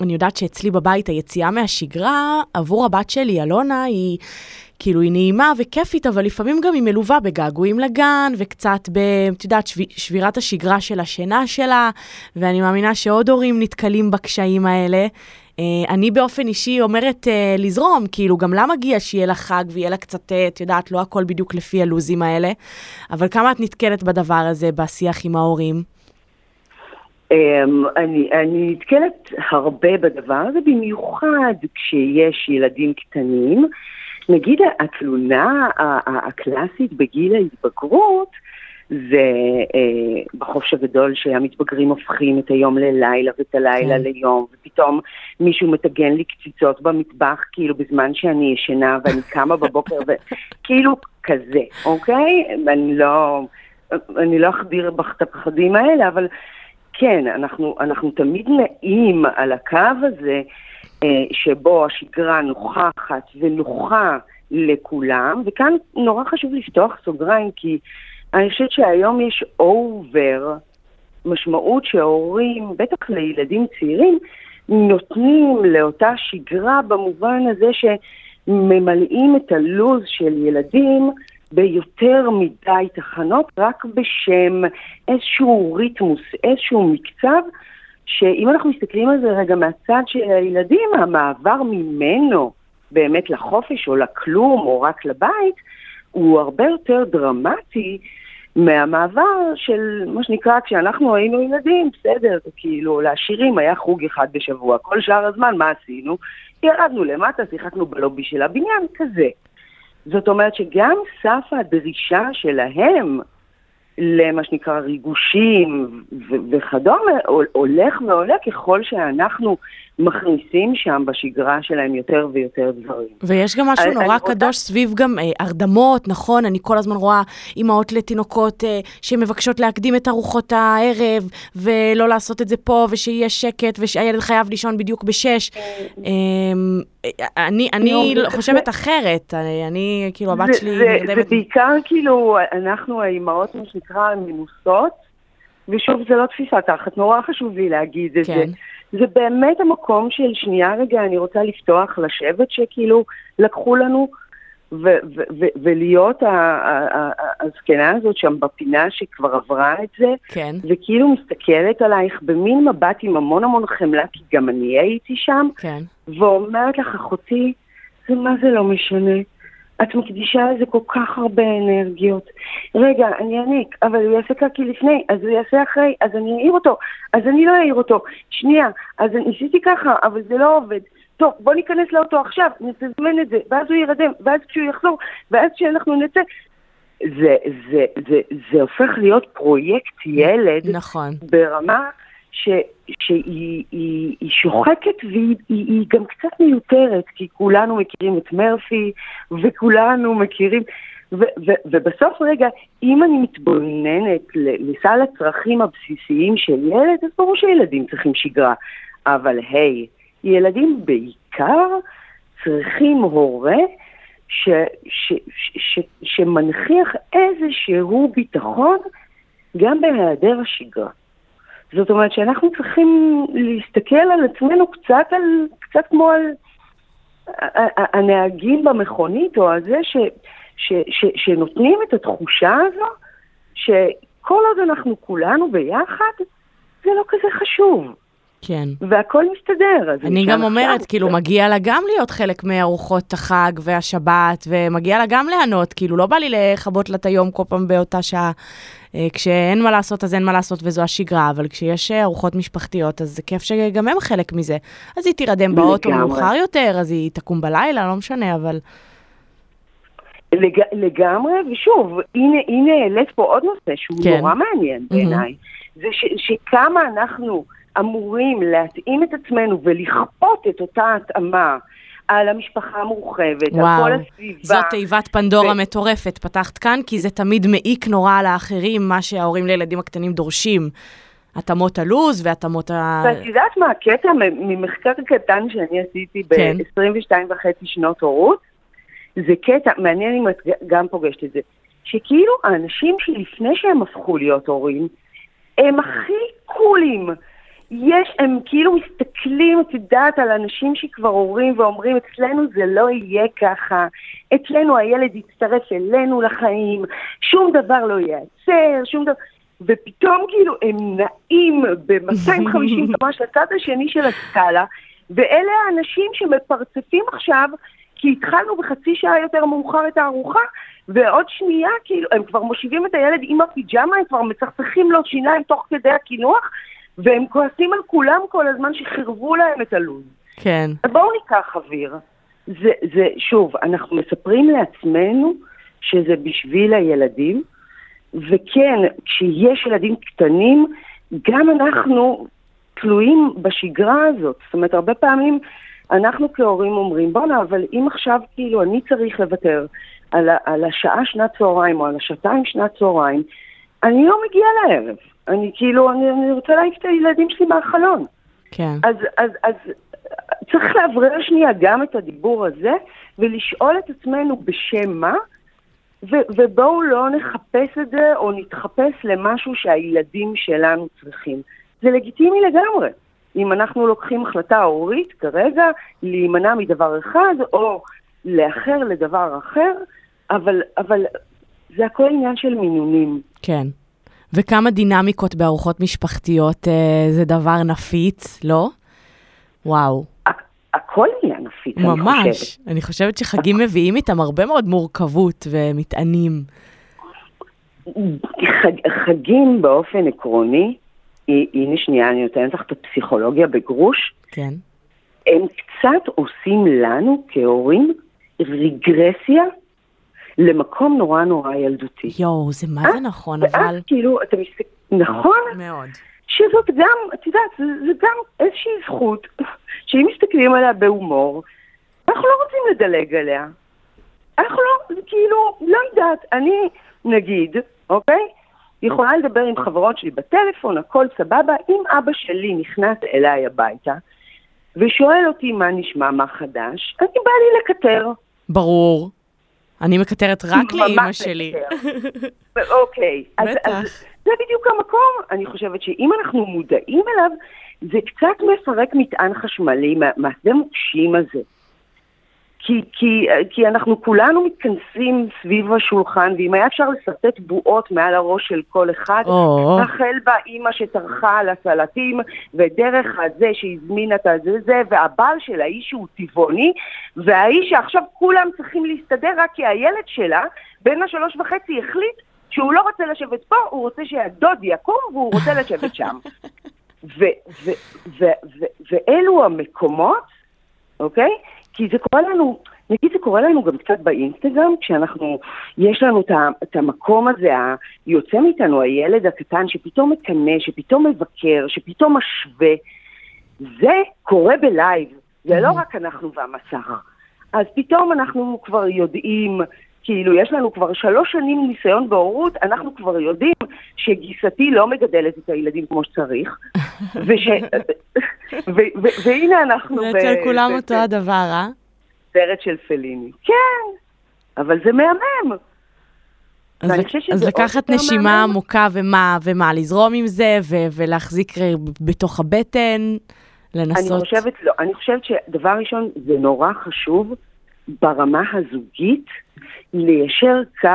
אני יודעת שאצלי בבית היציאה מהשגרה עבור הבת שלי, אלונה, היא... כאילו, היא נעימה וכיפית, אבל לפעמים גם היא מלווה בגעגועים לגן, וקצת ב... את יודעת, שב... שבירת השגרה של השינה שלה, ואני מאמינה שעוד הורים נתקלים בקשיים האלה. Uh, אני באופן אישי אומרת uh, לזרום, כאילו, גם לה מגיע שיהיה לה חג ויהיה לה קצת, אה, את יודעת, לא הכל בדיוק לפי הלוזים האלה, אבל כמה את נתקלת בדבר הזה בשיח עם ההורים? Um, אני, אני נתקלת הרבה בדבר הזה, במיוחד כשיש ילדים קטנים. נגיד התלונה הקלאסית בגיל ההתבגרות, זה אה, בחופש הגדול שהמתבגרים הופכים את היום ללילה ואת הלילה כן. ליום, ופתאום מישהו מטגן לי קציצות במטבח, כאילו בזמן שאני ישנה ואני קמה בבוקר, וכאילו <laughs> כזה, אוקיי? אני לא, אני לא אכביר את הפחדים האלה, אבל כן, אנחנו, אנחנו תמיד נעים על הקו הזה, אה, שבו השגרה נוכחת ונוחה לכולם, וכאן נורא חשוב לפתוח סוגריים, כי אני חושבת שהיום יש אובר, משמעות שהורים, בטח לילדים צעירים, נותנים לאותה שגרה במובן הזה שממלאים את הלו"ז של ילדים ביותר מדי תחנות, רק בשם איזשהו ריתמוס, איזשהו מקצב, שאם אנחנו מסתכלים על זה רגע מהצד של הילדים, המעבר ממנו באמת לחופש או לכלום או רק לבית, הוא הרבה יותר דרמטי מהמעבר של מה שנקרא, כשאנחנו היינו ילדים, בסדר, כאילו, לעשירים היה חוג אחד בשבוע. כל שאר הזמן, מה עשינו? ירדנו למטה, שיחקנו בלובי של הבניין, כזה. זאת אומרת שגם סף הדרישה שלהם למה שנקרא ריגושים וכדומה, הולך ועולה ככל שאנחנו מכניסים שם בשגרה שלהם יותר ויותר דברים. ויש גם משהו נורא קדוש רוצה... סביב גם אה, הרדמות, נכון? אני כל הזמן רואה אימהות לתינוקות אה, שמבקשות להקדים את ארוחות הערב, ולא לעשות את זה פה, ושיהיה שקט, ושהילד חייב לישון בדיוק בשש. אה, אני, אני לא, חושבת זה... אחרת, אני, אני, כאילו, הבת שלי נרדמת... זה בעיקר, כאילו, אנחנו האימהות, מה שנקרא, מנוסות, ושוב, זה לא תפיסה תחת, נורא חשוב לי להגיד את כן. זה. זה באמת המקום של שנייה רגע, אני רוצה לפתוח, לשבת, שכאילו לקחו לנו, ו- ו- ו- ולהיות הזקנה הזאת שם בפינה שכבר עברה את זה, כן. וכאילו מסתכלת עלייך במין מבט עם המון המון חמלה, כי גם אני הייתי שם, כן. ואומרת לך, אחותי, זה מה זה לא משנה. את מקדישה לזה כל כך הרבה אנרגיות. רגע, אני אעניק, אבל הוא יעשה קקי לפני, אז הוא יעשה אחרי, אז אני אעיר אותו, אז אני לא אעיר אותו. שנייה, אז ניסיתי ככה, אבל זה לא עובד. טוב, בוא ניכנס לאוטו עכשיו, נתזמן את זה, ואז הוא ירדם, ואז כשהוא יחזור, ואז כשאנחנו נצא. זה, זה, זה, זה הופך להיות פרויקט ילד. נכון. ברמה ש, שהיא היא, היא שוחקת והיא היא, היא גם קצת מיותרת, כי כולנו מכירים את מרפי, וכולנו מכירים... ו, ו, ובסוף רגע, אם אני מתבוננת לסל הצרכים הבסיסיים של ילד, אז ברור שילדים צריכים שגרה. אבל היי, hey, ילדים בעיקר צריכים הורה ש, ש, ש, ש, שמנכיח איזשהו ביטחון גם בהיעדר השגרה. זאת אומרת שאנחנו צריכים להסתכל על עצמנו קצת, על, קצת כמו על הנהגים במכונית, או על זה ש, ש, ש, שנותנים את התחושה הזו, שכל עוד אנחנו כולנו ביחד, זה לא כזה חשוב. כן. והכל מסתדר. אני גם אומרת, כאילו, מגיע לה גם להיות חלק מארוחות החג והשבת, ומגיע לה גם ליהנות, כאילו, לא בא לי לכבות לה את היום כל פעם באותה שעה. אה, כשאין מה לעשות, אז אין מה לעשות וזו השגרה, אבל כשיש אה, ארוחות משפחתיות, אז זה כיף שגם הם חלק מזה. אז היא תירדם באוטו מאוחר יותר, אז היא תקום בלילה, לא משנה, אבל... לג... לגמרי, ושוב, הנה, הנה העלית פה עוד נושא שהוא כן. נורא מעניין בעיניי. Mm-hmm. זה ש, שכמה אנחנו אמורים להתאים את עצמנו ולכפות את אותה התאמה על המשפחה המורחבת, וואו, על כל הסביבה. זאת תיבת פנדורה ו... מטורפת, פתחת כאן, כי זה תמיד מעיק נורא על האחרים, מה שההורים לילדים הקטנים דורשים. התאמות הלו"ז והתאמות ה... ואת יודעת מה הקטע ממחקר קטן שאני עשיתי כן. ב-22 וחצי שנות הורות? זה קטע, מעניין אם את גם פוגשת את זה, שכאילו האנשים שלפני שהם הפכו להיות הורים, הם הכי קולים. יש, הם כאילו מסתכלים, את יודעת, על אנשים שכבר הורים ואומרים, אצלנו זה לא יהיה ככה, אצלנו הילד יצטרף אלינו לחיים, שום דבר לא ייעצר, שום דבר... ופתאום כאילו הם נעים ב-250 <laughs> ממש לצד השני של הסקאלה, ואלה האנשים שמפרצפים עכשיו, כי התחלנו בחצי שעה יותר מאוחר את הארוחה, ועוד שנייה, כאילו, הם כבר מושיבים את הילד עם הפיג'מה, הם כבר מצחצחים לו שיניים תוך כדי הקינוח, והם כועסים על כולם כל הזמן שחירבו להם את הלו"ז. כן. בואו ניקח אוויר. זה, זה, שוב, אנחנו מספרים לעצמנו שזה בשביל הילדים, וכן, כשיש ילדים קטנים, גם אנחנו תלויים בשגרה הזאת. זאת אומרת, הרבה פעמים אנחנו כהורים אומרים, בואנה, אבל אם עכשיו כאילו אני צריך לוותר על, על השעה שנת צהריים או על השעתיים שנת צהריים, אני לא מגיעה לערב. אני כאילו, אני, אני רוצה להעיף את הילדים שלי מהחלון. כן. אז, אז, אז צריך לאוורר שנייה גם את הדיבור הזה, ולשאול את עצמנו בשם מה, ו- ובואו לא נחפש את זה, או נתחפש למשהו שהילדים שלנו צריכים. זה לגיטימי לגמרי. אם אנחנו לוקחים החלטה הורית כרגע, להימנע מדבר אחד, או לאחר לדבר אחר, אבל, אבל זה הכל עניין של מינונים. כן. וכמה דינמיקות בארוחות משפחתיות אה, זה דבר נפיץ, לא? וואו. הכל עניין נפיץ, אני חושבת. ממש. אני חושבת שחגים מביאים איתם הרבה מאוד מורכבות ומטענים. חג, חגים באופן עקרוני, הנה שנייה, אני נותנת לך את הפסיכולוגיה בגרוש, כן. הם קצת עושים לנו כהורים רגרסיה למקום נורא נורא ילדותי. יואו, זה מה זה נכון, ואז אבל... כאילו, אתה מסתכל, נכון? מאוד. שזאת גם, את יודעת, זה, זה גם איזושהי זכות, שאם מסתכלים עליה בהומור, אנחנו לא רוצים לדלג עליה. אנחנו לא, כאילו, לא יודעת, אני, נגיד, אוקיי? יכולה לדבר עם חברות שלי בטלפון, הכל סבבה, אם אבא שלי נכנס אליי הביתה, ושואל אותי מה נשמע, מה חדש, אני בא לי לקטר. ברור. אני מקטרת רק לאימא שלי. <laughs> אוקיי, בטח. זה בדיוק המקום. אני חושבת שאם אנחנו מודעים אליו, זה קצת מפרק מטען חשמלי מה- מהשדה מוקשים הזה. כי, כי, כי אנחנו כולנו מתכנסים סביב השולחן, ואם היה אפשר לשרטט בועות מעל הראש של כל אחד, או. החל באימא שטרחה על הסלטים, ודרך הזה שהזמינה את הזה, זה, והבעל של האיש שהוא טבעוני, והאיש שעכשיו כולם צריכים להסתדר רק כי הילד שלה, בן השלוש וחצי, החליט שהוא לא רוצה לשבת פה, הוא רוצה שהדוד יקום והוא רוצה לשבת שם. <laughs> ואלו המקומות, אוקיי? כי זה קורה לנו, נגיד זה קורה לנו גם קצת באינסטגרם, כשאנחנו, יש לנו את, המקום הזה, היוצא מאיתנו, הילד הקטן שפתאום מקנא, שפתאום מבקר, שפתאום משווה. זה קורה בלייב, זה לא רק אנחנו והמסך. אז פתאום אנחנו כבר יודעים, כאילו, יש לנו כבר שלוש שנים ניסיון בהורות, אנחנו כבר יודעים שגיסתי לא מגדלת את הילדים כמו שצריך, <laughs> וש... ו- ו- והנה אנחנו זה אצל כולם אותו הדבר, אה? סרט של פליני. כן, אבל זה מהמם. אז, אז לקחת נשימה מהמם. עמוקה ומה, ומה, לזרום עם זה, ו- ולהחזיק בתוך הבטן, לנסות... אני חושבת, לא, אני חושבת שדבר ראשון, זה נורא חשוב ברמה הזוגית ליישר קו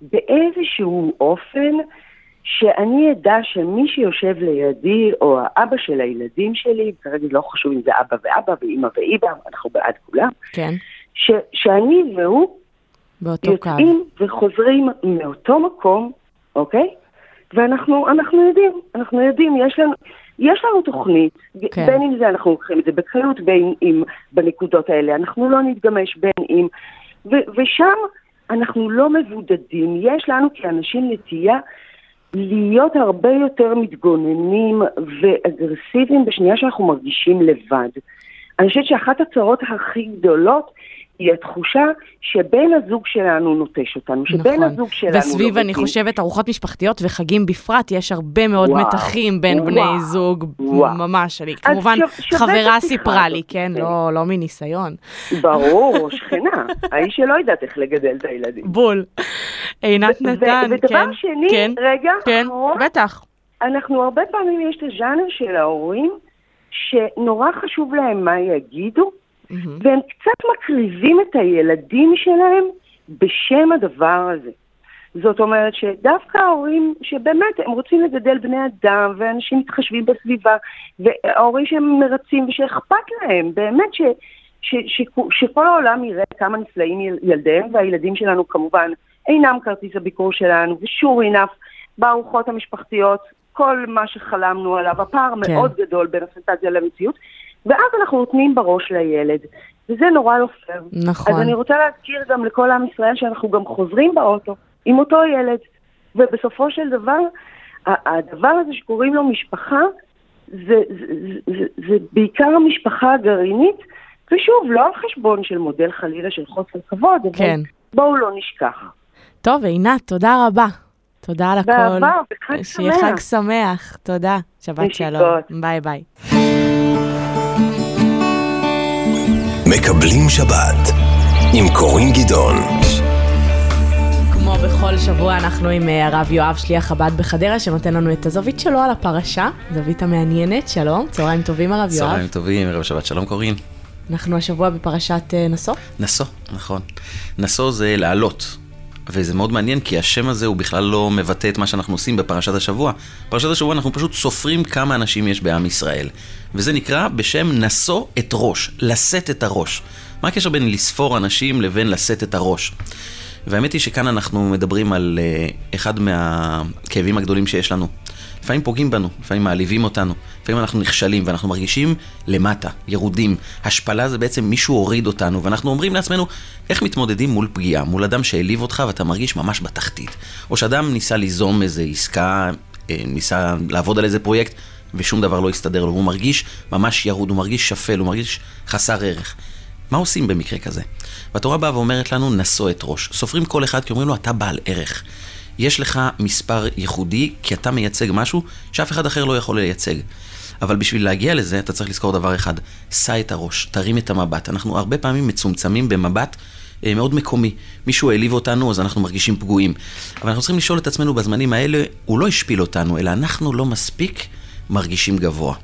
באיזשהו אופן שאני אדע שמי שיושב לידי, או האבא של הילדים שלי, כרגע לא חשוב אם זה אבא ואבא ואימא ואיבא, אנחנו בעד כולם, כן, ש, שאני והוא באותו קו. יוצאים וחוזרים מאותו מקום, אוקיי? ואנחנו אנחנו יודעים, אנחנו יודעים, יש לנו, יש לנו תוכנית, כן. בין אם זה אנחנו לוקחים את זה בקלות, בין אם בנקודות האלה, אנחנו לא נתגמש, בין אם... ו- ושם אנחנו לא מבודדים, יש לנו כאנשים נטייה להיות הרבה יותר מתגוננים ואגרסיביים בשנייה שאנחנו מרגישים לבד. אני חושבת שאחת הצרות הכי גדולות היא התחושה שבן הזוג שלנו נוטש אותנו, שבן נכון. הזוג שלנו לא וסביב, אני מתאים. חושבת, ארוחות משפחתיות וחגים בפרט, יש הרבה מאוד וואו, מתחים בין וואו, בני זוג, וואו. ממש. אני, כמובן, ש- חברה סיפרה לי. כן, כן. לא לא מניסיון. ברור, <laughs> שכנה, האיש שלא יודעת איך לגדל את הילדים. בול. עינת נתן, ו- ודבר כן. שני, כן, רגע, כן, אחרון, בטח. אנחנו הרבה פעמים יש את הז'אנר של ההורים, שנורא חשוב להם מה יגידו, מהמם. והם קצת מקריבים את הילדים שלהם בשם הדבר הזה. זאת אומרת שדווקא ההורים שבאמת הם רוצים לגדל בני אדם ואנשים מתחשבים בסביבה וההורים שהם מרצים ושאכפת להם באמת ש, ש, ש, שכל העולם יראה כמה נפלאים יל- ילדיהם והילדים שלנו כמובן אינם כרטיס הביקור שלנו ושור enough בארוחות המשפחתיות כל מה שחלמנו עליו הפער כן. מאוד גדול בין הפנטזיה למציאות ואז אנחנו נותנים בראש לילד וזה נורא לא פייר. נכון. אז אני רוצה להזכיר גם לכל עם ישראל שאנחנו גם חוזרים באוטו עם אותו ילד, ובסופו של דבר, הדבר הזה שקוראים לו משפחה, זה, זה, זה, זה, זה בעיקר המשפחה הגרעינית, ושוב, לא על חשבון של מודל חלילה של חוסר כבוד, אבל כן. בואו לא נשכח. טוב, עינת, תודה רבה. תודה על הכל. באהבה, וחג שיהיה שמח. חג שמח. תודה. שבת. שלום. ביי ביי. מקבלים שבת עם קורין גדעון. כמו בכל שבוע, אנחנו עם אה, הרב יואב, שליח חב"ד בחדרה, שנותן לנו את הזווית שלו על הפרשה, זווית המעניינת. שלום, צהריים טובים, הרב יואב. צהריים טובים, ערב שבת שלום קורין. אנחנו השבוע בפרשת אה, נשוא. נשוא, נכון. נשוא זה לעלות. וזה מאוד מעניין כי השם הזה הוא בכלל לא מבטא את מה שאנחנו עושים בפרשת השבוע. בפרשת השבוע אנחנו פשוט סופרים כמה אנשים יש בעם ישראל. וזה נקרא בשם נשוא את ראש, לשאת את הראש. מה הקשר בין לספור אנשים לבין לשאת את הראש? והאמת היא שכאן אנחנו מדברים על uh, אחד מהכאבים הגדולים שיש לנו. לפעמים פוגעים בנו, לפעמים מעליבים אותנו, לפעמים אנחנו נכשלים ואנחנו מרגישים למטה, ירודים. השפלה זה בעצם מישהו הוריד אותנו, ואנחנו אומרים לעצמנו, איך מתמודדים מול פגיעה, מול אדם שהעליב אותך ואתה מרגיש ממש בתחתית. או שאדם ניסה ליזום איזה עסקה, אה, ניסה לעבוד על איזה פרויקט, ושום דבר לא הסתדר לו, והוא מרגיש ממש ירוד, הוא מרגיש שפל, הוא מרגיש חסר ערך. מה עושים במקרה כזה? והתורה באה ואומרת לנו, נשוא את ראש. סופרים כל אחד כי אומרים לו, אתה בעל ערך. יש לך מספר ייחודי, כי אתה מייצג משהו שאף אחד אחר לא יכול לייצג. אבל בשביל להגיע לזה, אתה צריך לזכור דבר אחד, שא את הראש, תרים את המבט. אנחנו הרבה פעמים מצומצמים במבט אה, מאוד מקומי. מישהו העליב אותנו, אז אנחנו מרגישים פגועים. אבל אנחנו צריכים לשאול את עצמנו בזמנים האלה, הוא לא השפיל אותנו, אלא אנחנו לא מספיק מרגישים גבוה.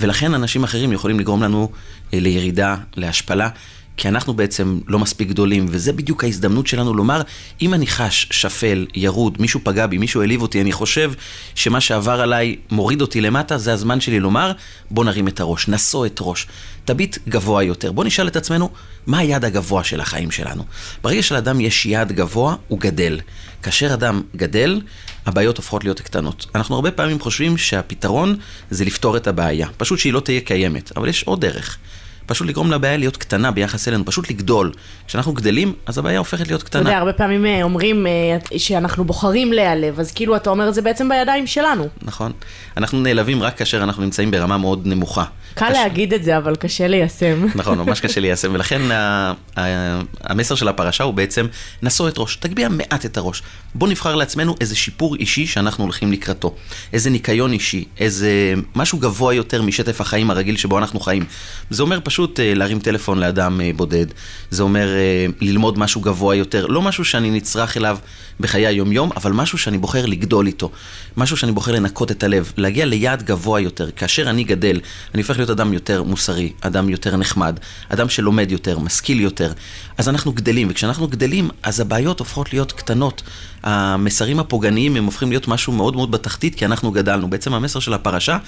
ולכן אנשים אחרים יכולים לגרום לנו אה, לירידה, להשפלה, כי אנחנו בעצם לא מספיק גדולים, וזה בדיוק ההזדמנות שלנו לומר, אם אני חש שפל, ירוד, מישהו פגע בי, מישהו העליב אותי, אני חושב שמה שעבר עליי מוריד אותי למטה, זה הזמן שלי לומר, בוא נרים את הראש, נשוא את ראש, תביט גבוה יותר. בוא נשאל את עצמנו, מה היעד הגבוה של החיים שלנו? ברגע שלאדם יש יעד גבוה, הוא גדל. כאשר אדם גדל, הבעיות הופכות להיות קטנות. אנחנו הרבה פעמים חושבים שהפתרון זה לפתור את הבעיה, פשוט שהיא לא תהיה קיימת, אבל יש עוד דרך. פשוט לגרום לבעיה להיות קטנה ביחס אלינו, פשוט לגדול. כשאנחנו גדלים, אז הבעיה הופכת להיות אתה קטנה. יודע, הרבה פעמים אה, אומרים אה, שאנחנו בוחרים להיעלב, אז כאילו אתה אומר, זה בעצם בידיים שלנו. נכון. אנחנו נעלבים רק כאשר אנחנו נמצאים ברמה מאוד נמוכה. קל קש- להגיד את זה, אבל קשה ליישם. <laughs> נכון, ממש קשה ליישם, ולכן ה- ה- המסר של הפרשה הוא בעצם, נשוא את ראש, תגביה מעט את הראש. בוא נבחר לעצמנו איזה שיפור אישי שאנחנו הולכים לקראתו. איזה ניקיון אישי, איזה משהו גבוה יותר משטף החיים הרגיל שבו אנחנו חיים. זה אומר פשוט אה, להרים טלפון לאדם אה, בודד, זה אומר אה, ללמוד משהו גבוה יותר, לא משהו שאני נצרך אליו בחיי היום-יום, אבל משהו שאני בוחר לגדול איתו. משהו שאני בוחר לנקות את הלב, להגיע ליעד גבוה יותר. כאשר אני גדל, אני הופך להיות אדם יותר מוסרי, אדם יותר נחמד, אדם שלומד יותר, משכיל יותר. אז אנחנו גדלים, וכשאנחנו גדלים, אז הבעיות הופכות להיות קטנות. המסרים הפוגעניים הם הופכים להיות משהו מאוד מאוד בתחתית, כי אנחנו גדלנו. בעצם המסר של הפרשה,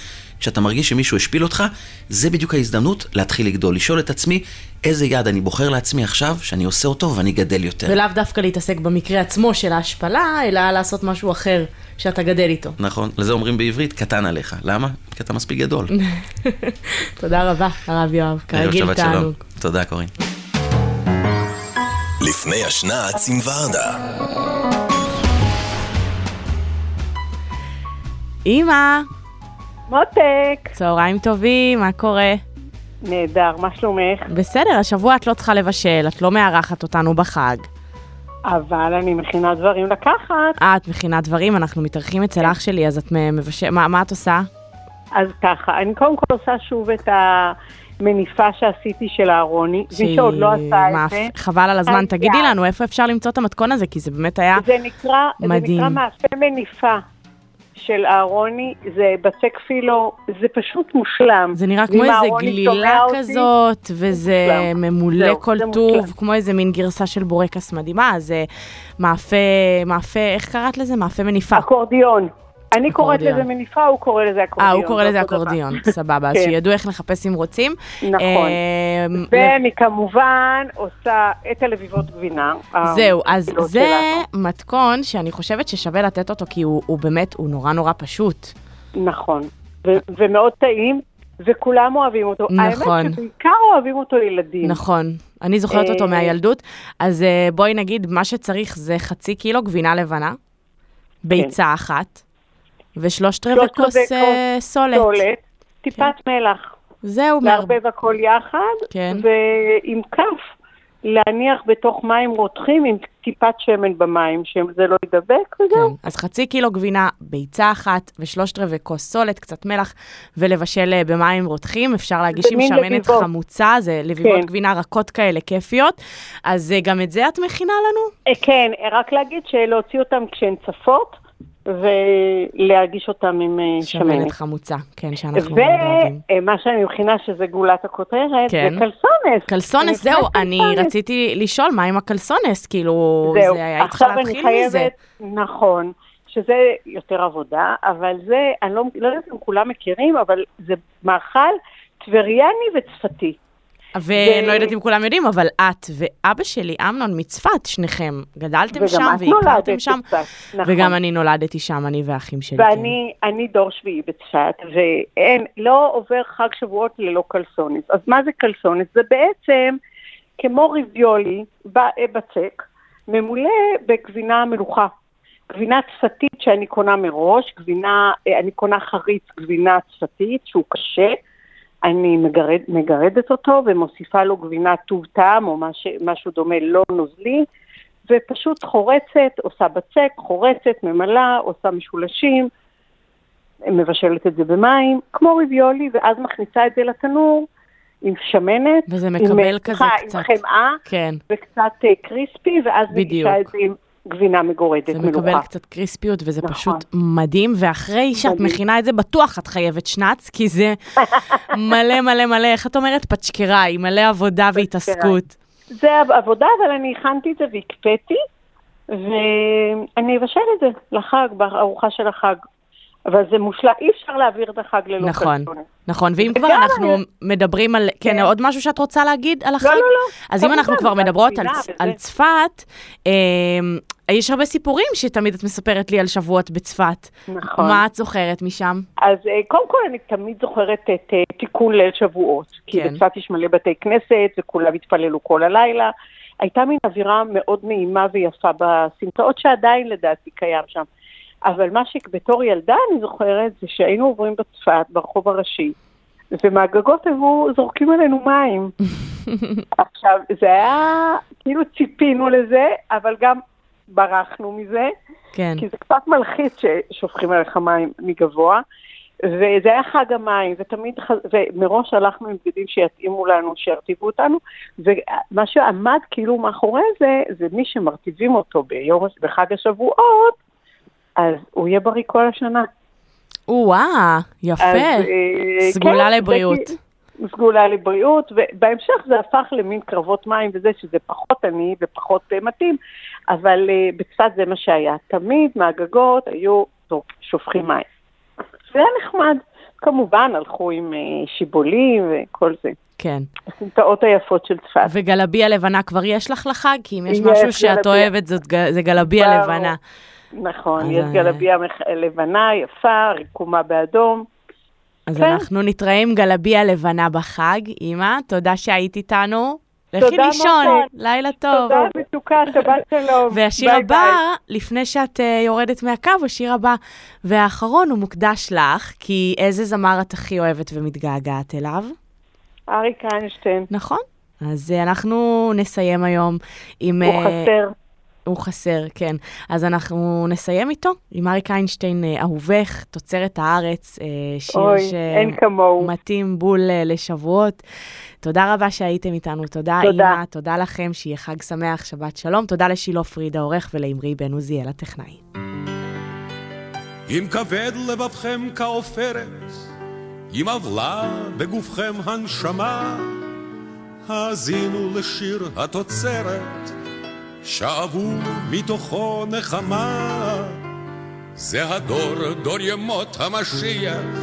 כשאתה מרגיש שמישהו השפיל אותך, זה בדיוק ההזדמנות להתחיל לגדול. לשאול את עצמי, איזה יעד אני בוחר לעצמי עכשיו, שאני עושה אותו ואני גדל יותר. ולאו דווקא להתעסק במקרה עצמו של ההשפלה, אלא לעשות משהו אחר שאתה גדל איתו. נכון, לזה אומרים בעברית, קטן עליך. למה? כי אתה מספיק גדול. <laughs> תודה רבה, הרב יואב. כרגיל. תענוג. תודה, קורין. לפני השנץ עם ורדה. אמא, מותק, צהריים טובים, מה קורה? נהדר, מה שלומך? בסדר, השבוע את לא צריכה לבשל, את לא מארחת אותנו בחג. אבל אני מכינה דברים לקחת. אה, את מכינה דברים, אנחנו מתארחים אצל אח שלי, אז את מבשלת, מה, מה את עושה? אז ככה, אני קודם כל עושה שוב את המניפה שעשיתי של אהרוני, מי שעוד לא עשה את זה. חבל על הזמן, תגידי. לנו איפה אפשר למצוא את המתכון הזה, כי זה באמת היה זה נקרא, זה מדהים. נקרא מאפה מניפה של אהרוני, זה בצק פילו, זה פשוט מושלם. זה נראה כמו איזה גלילה שומע אותי, כזאת, וזה מושלם. ממולא זהו, כל זה טוב, מושלם. כמו איזה מין גרסה של בורקס מדהימה, אז אה, מאפה, מאפה, איך קראת לזה? מאפה מניפה. אקורדיון. אני קוראת. לזה מניפה, הוא קורא לזה אה, אקורדיון. הוא קורא זה לזה. אקורדיון, <laughs> סבבה, אז כן. שידעו איך לחפש אם רוצים. נכון. אה, ואני כמובן עושה את הלביבות גבינה. זהו, אז זה. מתכון שאני חושבת ששווה לתת אותו, כי הוא באמת, הוא נורא נורא פשוט. נכון, ומאוד טעים, וכולם אוהבים אותו. נכון. האמת שבעיקר אוהבים אותו ילדים. נכון, אני זוכרת אותו אה, מהילדות. אז אה, בואי נגיד, מה שצריך זה חצי קילו גבינה לבנה, ביצה אחת, ושלושת רבעי כוס אה, כוס סולת. סולת, טיפת מלח. זהו, לערבב הכל יחד, כן. ועם כף להניח בתוך מים רותחים עם טיפת שמן במים, שזה לא יידבק, וזהו. כן. אז חצי קילו גבינה, ביצה אחת ושלושת רבעי כוס סולת, קצת מלח, ולבשל אה, במים רותחים. אפשר להגיש עם שמנת לביבות. חמוצה, זה לביבות כן. גבינה רכות כאלה, כיפיות. אז אה, גם את זה את מכינה לנו? כן, רק להגיד שלהוציא אותם כשהן צפות, ולהגיש אותם עם אה, שמנת שמנת. חמוצה, כן, שאנחנו מאוד אוהבים. ומה שאני מכינה שזה גולת הכותרת, כן. זה קלסונס. קלסונס, זהו, מכינה אני קלסונס. רציתי לשאול מה עם הקלסונס, כאילו, זהו, זה היה צריכה להתחיל מזה. חייבת, נכון, שזה יותר עבודה, אבל זה, אני לא, לא יודעת אם כולם מכירים, אבל זה מאכל טבריאני וצפתי. ואני לא יודעת אם כולם יודעים, אבל את ואבא שלי, אמנון, מצפת, שניכם, גדלתם שם והכרתם שם, בצפת, נכון. וגם אני נולדתי שם, אני ואחים שלי. כן. ואני אני דור שביעי בצפת, ואין, לא עובר חג שבועות ללא קלסונס. אז מה זה קלסונס? זה בעצם כמו ריביולי בצק, ממולא בגבינה מלוכה. גבינה צפתית שאני קונה מראש, גבינה, אה, אני קונה חריץ גבינה צפתית שהוא קשה, אני מגרד, מגרדת אותו ומוסיפה לו גבינה טוב טעם או מש, משהו דומה לא נוזלי, ופשוט חורצת, עושה בצק, חורצת, ממלאה, עושה משולשים, מבשלת את זה במים, כמו ריביולי, ואז מכניסה את זה לתנור עם שמנת. וזה עם- מקבל כזה סליחה, קצת- עם חמאה, כן, וקצת אה, קריספי, ואז בדיוק. את זה עם גבינה מגורדת, זה מלוכה. מקבל קצת קריספיות, וזה נכון. פשוט מדהים, ואחרי שאת מדהים. מכינה את זה, בטוח את חייבת שנץ, כי זה <laughs> מלא מלא מלא, איך את אומרת? פצ'קראי, מלא עבודה והתעסקות. זה עבודה, אבל אני הכנתי את זה והקפאתי, ואני אבשל את זה לחג, בארוחה של החג. אבל זה מושלם, אי אפשר להעביר את החג ללא נכון, קלסונס. נכון, ואם כבר אנחנו אני- מדברים על, כן, כן. עוד משהו שאת רוצה להגיד על החג? לא, לא. אז אם אנחנו כבר מדברות על. על צפת, אה, יש הרבה סיפורים שתמיד את מספרת לי על שבועות בצפת. נכון. מה את זוכרת משם? אז אה, קודם כל אני תמיד זוכרת את אה, תיקון ליל שבועות. כי כן. בצפת יש מלא בתי כנסת וכולם התפללו כל הלילה. הייתה מין אווירה מאוד נעימה ויפה בסמטאות שעדיין לדעתי קיים שם. אבל מה שבתור ילדה אני זוכרת זה שהיינו עוברים בצפת ברחוב הראשי, ומהגגות היו זורקים עלינו מים. <laughs> עכשיו, זה היה, כאילו ציפינו לזה, אבל גם ברחנו מזה. כן. כי זה קצת מלחיץ ששופכים עליך מים מגבוה, וזה היה חג המים, ותמיד, ח... ומראש הלכנו עם בגדים שיתאימו לנו, שירטיבו אותנו, ומה שעמד כאילו מאחורי זה, זה מי שמרטיבים אותו ביום, בחג השבועות, אז הוא יהיה בריא כל השנה. או-אה, יפה. אז, אה, סגולה כן, לבריאות. זה כי- סגולה לבריאות, ובהמשך זה הפך למין קרבות מים וזה, שזה פחות עני ופחות אה, מתאים, אבל אה, בצפת זה מה שהיה. תמיד מהגגות היו טוב, שופכים מים. זה היה נחמד. כמובן, הלכו עם שיבולים וכל זה. כן. הסמטאות היפות של צפת. וגלביה לבנה כבר יש לך לחג? כי אם יש יש, משהו שאת. אוהבת, זאת זה גלביה. לבנה. נכון, יש אה, גלביה לבנה, יפה, רקומה באדום. אז כן. אנחנו נתראה עם גלביה לבנה בחג. אמא, תודה שהיית איתנו. לכי לישון. לילה טוב. תודה, מתוקה, שבת שלום. <laughs> והשיר ביי, הבא, ביי. לפני שאת אה, יורדת מהקו, השיר הבא והאחרון הוא מוקדש לך, כי איזה זמר את הכי אוהבת ומתגעגעת אליו? אריק איינשטיין. נכון. אז אה, אנחנו נסיים היום עם... הוא אה, חסר. הוא חסר, כן. אז אנחנו נסיים איתו, עם אריק איינשטיין, אה, אהובך, תוצרת הארץ, אה, שיר. שמתאים בול אה, לשבועות. תודה רבה שהייתם איתנו, תודה תודה. אימא, תודה לכם, שיהיה חג שמח, שבת שלום, תודה לשילה פריד העורך ולאמרי בן עוזיאל הטכנאי. אם כבד לבבכם כעופרת, אם עוולה בגופכם הנשמה, האזינו לשיר התוצרת, שאבו מתוכו נחמה. זה הדור, דור ימות המשיח,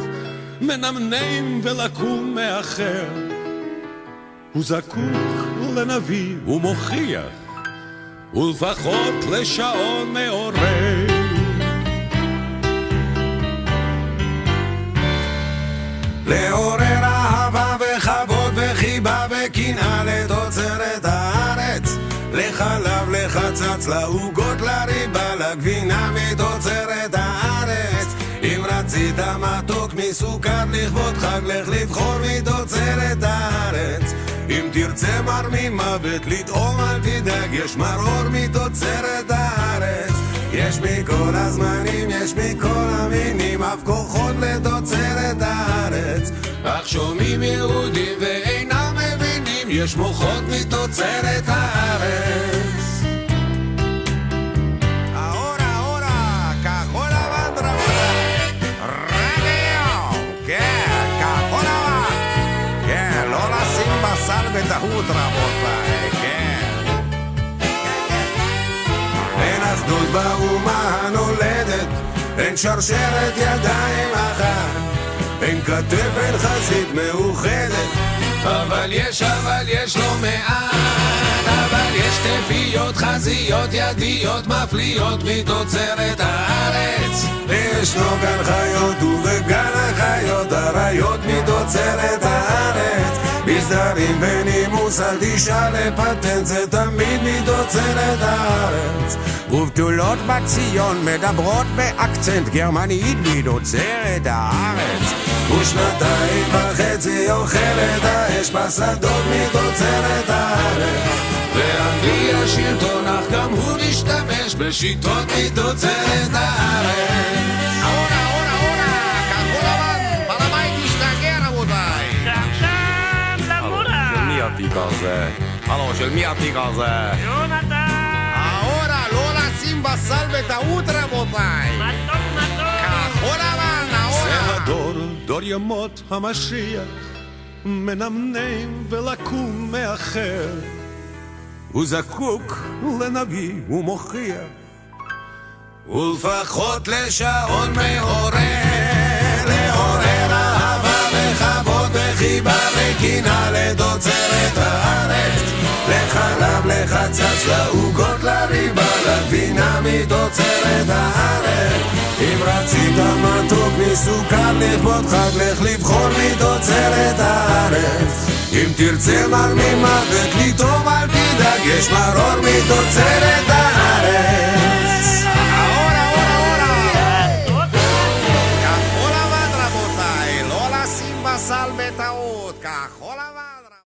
מנמנם ולקום מאחר. הוא זקוק לנביא ומוכיח, ולפחות לשעון מעורר. לעורר אהבה וכבוד וחיבה וקנאה לתוצרת הארץ לחלב, לחצץ, לעוגות, לריבה, לגבינה מתוצרת הארץ אם רצית מתוק מסוכר לכבוד חג, לך לבחור מתוצרת הארץ אם תרצה מר ממוות לטעום אל תדאג, יש מרור מתוצרת הארץ יש מכל הזמנים, יש מכל המינים, אף כוחות לתוצרת הארץ. אך שומעים יהודים ואינם מבינים, יש מוחות מתוצרת הארץ. בטעות רבותיי, כן. אין אחדות באומה הנולדת, אין שרשרת ידיים אחת, אין כתף, אין חזית מאוחדת. אבל יש, אבל יש לא מעט, אבל יש תפיות, חזיות, ידיות, מפליאות מתוצרת הארץ. וישנו גן חיות ובגן החיות, אריות מתוצרת הארץ. מסדרים ונימוס, אל תשאל לפטנט, זה תמיד מתוצרת הארץ. ובתולות בציון מדברות באקצנט גרמנית מתוצרת הארץ. ושנתיים וחצי אוכלת האש בשדות מתוצרת הארץ. ואנגלי השלטון, אך גם הוא משתמש בשיטות מתוצרת הארץ. התיק הזה? הלו, של מי התיק הזה? יונתן! אורה, לא לשים בסל בטעות רבותיי. מתוק מתוק! כחול לבן, אורה! זה הדור, דור ימות המשיח, מנמנם ולקום מאחר. הוא זקוק לנביא ומוכיח, ולפחות לשעון מעורר, וחיבה וקנאה לתוצרת הארץ. לחלב, לחצץ, לעוגות, לריבה, לגבינה מתוצרת הארץ. אם רצית מתוק מסוכר לכבוד חג, לך לבחור מתוצרת הארץ. אם תרצה מר ממוות לטעום אל תדאג, יש מרור מתוצרת הארץ.